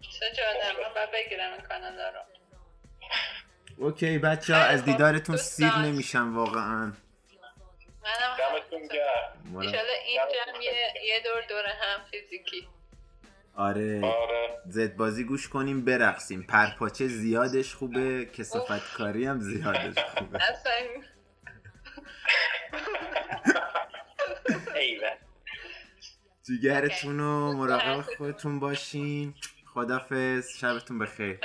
چه جالب بگیرم این کانالا رو. اوکی بچه ها از دیدارتون سیر نمیشم واقعا. منم دمتون گرم. ایشالا این جمع یه, یه دور دور هم فیزیکی. آره. زد بازی گوش کنیم برقصیم. پرپاچه زیادش خوبه کسافت کاری هم زیادش خوبه. اصلا جیگرتون رو مراقب خودتون باشین. خدافز شبتون بخیر.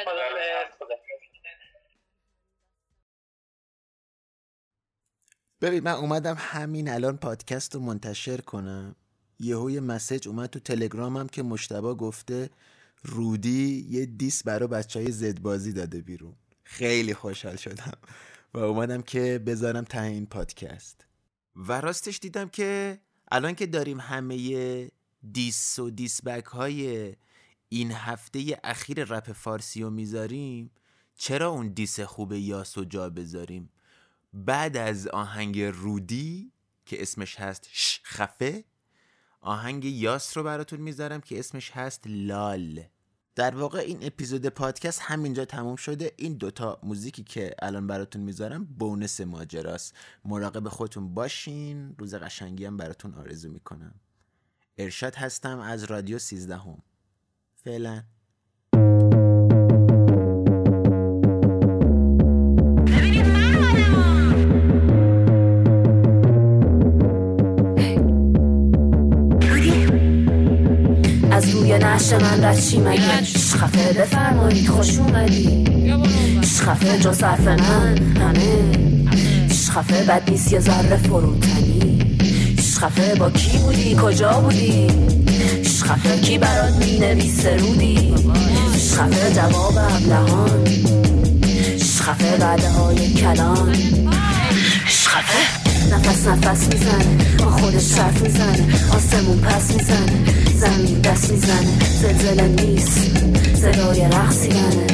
ببین من اومدم همین الان پادکست رو منتشر کنم. یهو یه مسج اومد تو تلگرامم که مشتبا گفته رودی یه دیس برای بچه های زدبازی داده بیرون. خیلی خوشحال شدم و اومدم که بذارم ته این پادکست. و راستش دیدم که الان که داریم همه دیس و دیسبک های این هفته اخیر رپ فارسی رو می‌ذاریم چرا اون دیس خوب یاس و جا بذاریم؟ بعد از آهنگ رودی که اسمش هست ش خفه آهنگ یاس رو براتون می‌ذارم که اسمش هست لال. در واقع این اپیزود پادکست همینجا تموم شده. این دوتا موزیکی که الان براتون می‌ذارم بونس ماجراست. مراقب خودتون باشین. روز قشنگی هم براتون آرزو می‌کنم. ارشاد هستم از رادیو سیزدهم. فعلا. از روی نش من رد چی مگه؟ خفه بفرمایید خوش اومدی. خفه جو صرف من همه. خفه بد نیست یه ذره فروتنی. خفه با کی بودی کجا بودی؟ خفه کی برات می نویسه رودی؟ خفه جواب ابلهان. خفه بعده های کلان. خفه نفس نفس می‌زنه با خودش حرف می‌زنه آسمون پس می‌زنه زمین دست می‌زنه زلزله نیست صدای رقصیانه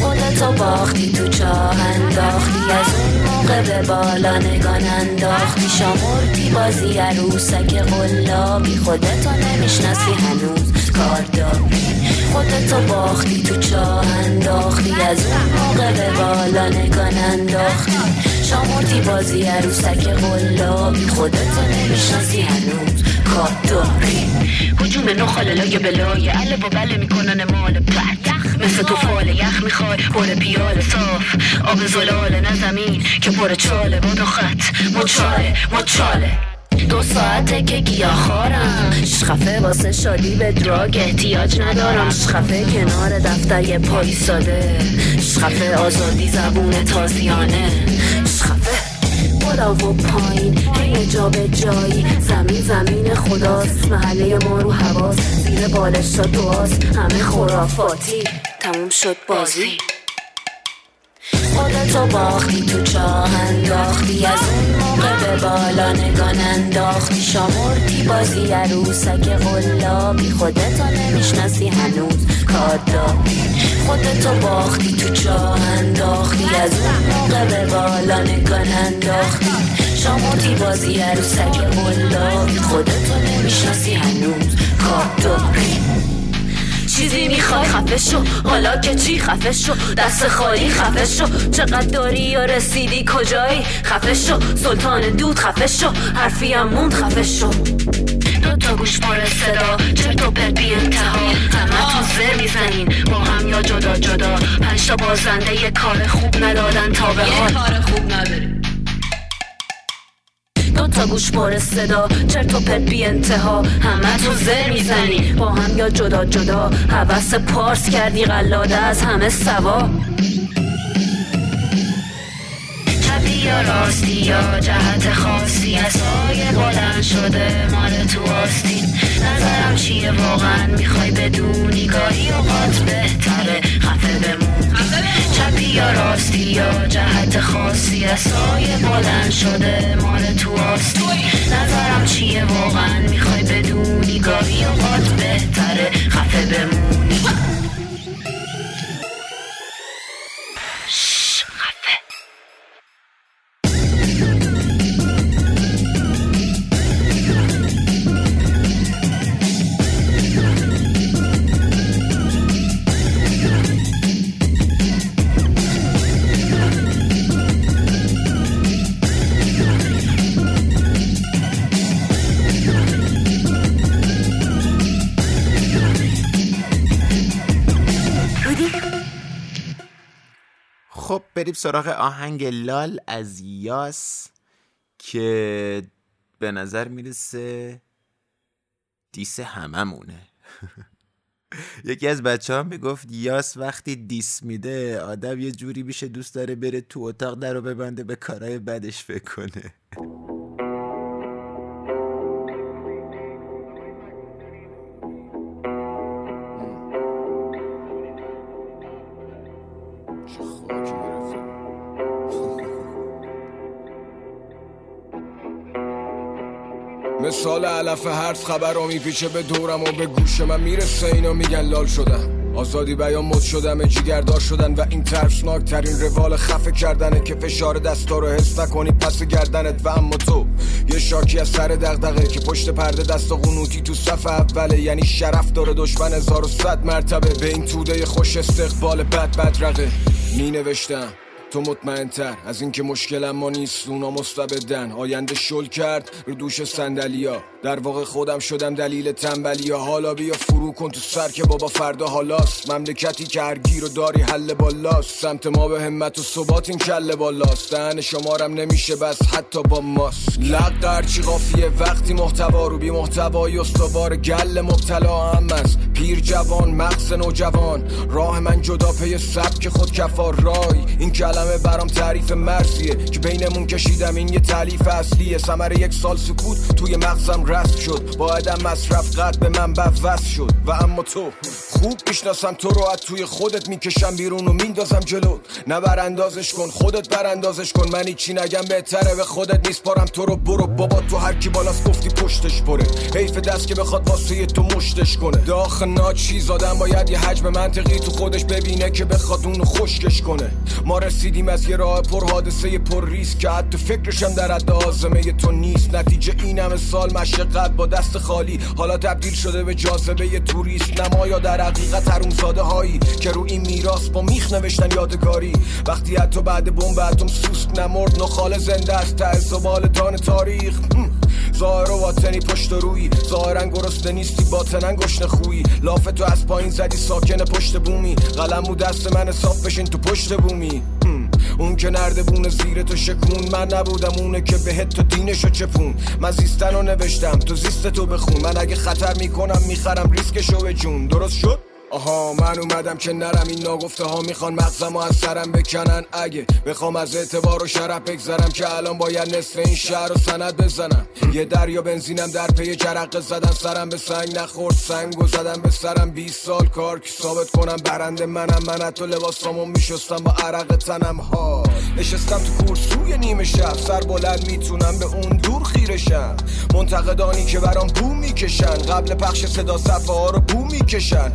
خودتو باختی تو چاه انداختی از اون موقع به بالا نگان انداختی شامورتی بازی عروسک قلابی خودتو نمی‌شناسی هنوز کار داری. خودتو باختی تو چاه انداختی از اون موقع به بالا نگان انداختی شامورتی بازی عروسک قلابی خودتو نمی‌شناسی هنوز کار داری. حجوم نخاللای بلای عله و بله می‌کنن مال پرد مثل تو فال یخ می‌خوای پر پیال صاف. آب زلال نه زمین که پر چاله و خط. مچاله مچاله. دو ساعته که گیاهخوارم شخفه واسه شادی به دراگ احتیاج ندارم. شخفه کنار دفتر یه پای ساده. شخفه آزادی زبون تازیانه. شخفه بالا و پایین هی جا به جایی. زمین زمین خداست محله ما رو حواس. زیر بالش دعاست همه خرافاتی. تموم شد بازی. خودتو باختی تو چاه انداختی از اون موقع به بالا نگان انداختی. شامورتی بازی عروسک قلابی خودتو نمی‌شناسی هنوز کار داری. خودتو باختی تو چاه انداختی از اون موقع به بالا نگان انداختی. شامورتی بازی عروسک قلابی خودتو نمی‌شناسی هنوز کار داری. چیزی می‌خوای خفه شو حالا که چی خفه شو دست خالی خفه شو چقدر داری یا رسیدی کجایی؟ خفه شو سلطان دود خفه شو حرفی هم موند خفه شو دو تا گوش پر صدا چرت و پرت بی انتها؟ همه تو زر می‌زنین با هم یا جدا جدا؟ پنج تا بازنده یه کار خوب ندادن تا به حال. کار خوب نداری دو تا گوش پر صدا چرت و پرت بی انتها. همه تو زر می‌زنی. با هم یا جدا جدا. حوث پارس کردی قلاده از همه سوا. یا راستی یا جهت خاصی. از سایه بلند شده مال تو آستین. نظرم چیه؟ واقعا می‌خوای بدونی. گاهی اوقات بهتره. خفه بمون. چپی یا راستی یا جهت خاصی از سایه بلند شده مال تو آستین نظرم چیه واقعا؟ می‌خوای بدونی گاهی اوقات بهتره خفه بمونی. بریم سراغ آهنگ لال از یاس که به نظر می‌رسه دیس هممونه. یکی از بچه ها می‌گفت یاس وقتی دیس میده آدم یه جوری میشه دوست داره بره تو اتاق در رو ببنده به کارهای بدش فکر کنه چه سال علف هرز خبر میپیچه به دورم و به گوش من می‌رسه. اینا میگن لال شدم آزادی بیان مد شدم جیگردار شدن و این ترسناک ترین روال خفه کردنه که فشار دستا رو حس نکنی پس گردنت و اما تو. یه شاکی از سر دغدغه که پشت پرده دست قنوتی تو صف اوله. یعنی شرف داره دشمن هزار و صد مرتبه. به این توده خوش استقبال بد بد رقه می نوشتم تو مطمئن تر از اینکه مشکلم ما نیست. اونا مستبدن. آینده شل کرد رو دوش سندلیا در واقع خودم شدم دلیل تنبلیا حالا بیا فرو کن تو سر که بابا فردا حالاست. مملکتی که هر گیر داری حل بالاست. سمت ما به همت و ثبات این کله بالاست. دهن شمارم نمیشه بس. حتی با ماست لق هرچی قافیه؟ وقتی محتوا رو بی محتوای استوار گل مبتلا هم است. پیر جوان مغز نوجوان. راه من جدا پی سبک خود کفار رای. این کلمه برام تعریف مرزیه که بینمون کشیدم این یه تعلیف اصلیه. سمر یک سال سکوت توی مغزم رست شد. با عدم مصرف قد به من وصل شد. و اما تو خوب می‌شناسم تو رو از توی خودت می‌کشم بیرون و میندازم جلو. نه براندازش کن خودت براندازش کن. من چی نگم بهتره به خودت میسپارم تو رو برو. بابا تو هر کی بالاست گفتی پشتش پره حیف دست که بخواد واسه تو مشتش کنه. داخ ناچی زادم باید یه حجم منطقی تو خودش ببینه که بخواد اونو خشکش کنه. ما رسیدیم از یه راه پر حادثه پر ریسک. که حتی فکرشم در حد آزمه تو نیست. نتیجه این همه سال مشقت با دست خالی. حالا تبدیل شده به جاذبه توریست. نما یا در حقیقت حرومزاده هایی که رو این میراث با میخ نوشتن یادگاری. وقتی حتی بعد بمب اتم سوسک نمرد نخال زنده است. زبال دان تاریخ. ظاهر و باطنی پشت روی. ظاهرا گرسنه نیستی باطنا گشنه خویی لاف تو از پایین زدی ساکن پشت بومی. قلم دست من صاف بشین تو پشت بومی. اون که نرده بونه زیر تو شکون من نبودم اونه که بهت تو دینشو چپون من زیستن رو نوشتم تو زیست تو بخون. من اگه خطر می‌کنم می‌خرم ریسکشو به جون. درست شد؟ آها من اومدم که نرم این ناگفته ها می‌خوان مغزم از سرم بکنن. اگه بخوام از اعتبار و شرف بگذرم که الان باید نصف این شهر رو سند بزنم. یه دریا بنزینم در پی جرقه زدن سرم به سنگ نخورد سنگ و زدم به سرم. 20 سال کار که ثابت کنم برنده منم. من حتی لباسامو میشستم با عرق تنم. ها نشستم تو کورسوی نیمه شب. سر بلند می‌تونم به اون دور خیرشم. منتقدانی که برام بو می‌کشن. قبل پخش صدا صفحه ها رو بو می‌کشن.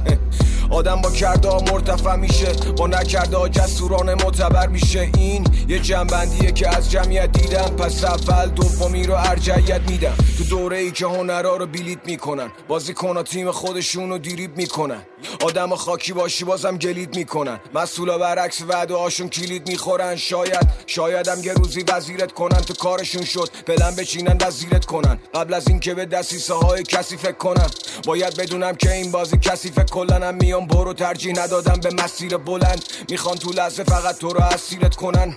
آدم با کرده ها مرتفع میشه با نکرده ها جسورانه معتبر میشه. این یه جنبندیه که از جمعیت دیدم. پس اول دومی رو ارجعیت میدم. تو دوره ای که هنرها رو بیلیت می‌کنن بازی کنا تیم خودشون رو دیریب می‌کنن. آدم خاکی باشی بازم گلید می‌کنن. مسئولا برعکس وعده هاشون کلید می‌خورن. شاید شایدم یه روزی وزیرت کنن تو کارشون شد. پلن بچینن وزیرت کنن. قبل از اینکه به دستیسه های کسی فکر کنم. باید بدونم که این بازی کسی فکر کلنم میام برو ترجیح ندادم به مسیر بلند. می‌خوان تو لحظه فقط تو رو اسیرت کنن.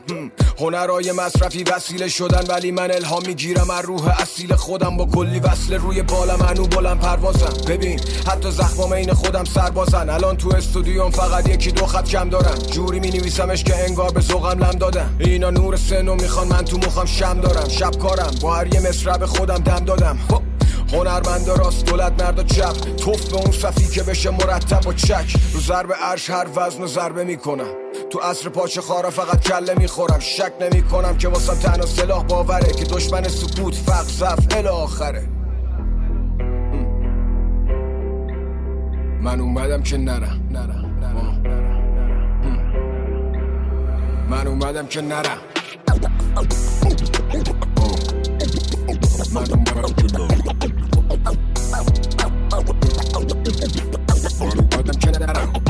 هنرهای مصرفی وسیله شدن ولی من الهام می‌گیرم از روح اصیل خودم. با کلی وصل روی بالم انو بلند پروازم. ببین حتی زخمام این خودم سربازن. الان تو استودیوم فقط یکی دو خط کم دارم جوری می نویسمش که انگار به ذوقم لم دادم اینا نور سنو می‌خوان من تو مخم شم دارم. شب کارم با هر یه خودم دم دادم. هنرمند راست دولت مرد و چپ. توف به اون صفی که بشه مرتب و چک. رو ضرب عرش هر وزن و ضربه می‌کنم. تو عصر پاچه خارا فقط کله می‌خورم. شک نمی‌کنم که واسه تنها سلاح باوره که دشمن سکوت زف ال آخره. من اومدم که نرم که نرم. من اومدم که نرم. من اومدم که نرم. من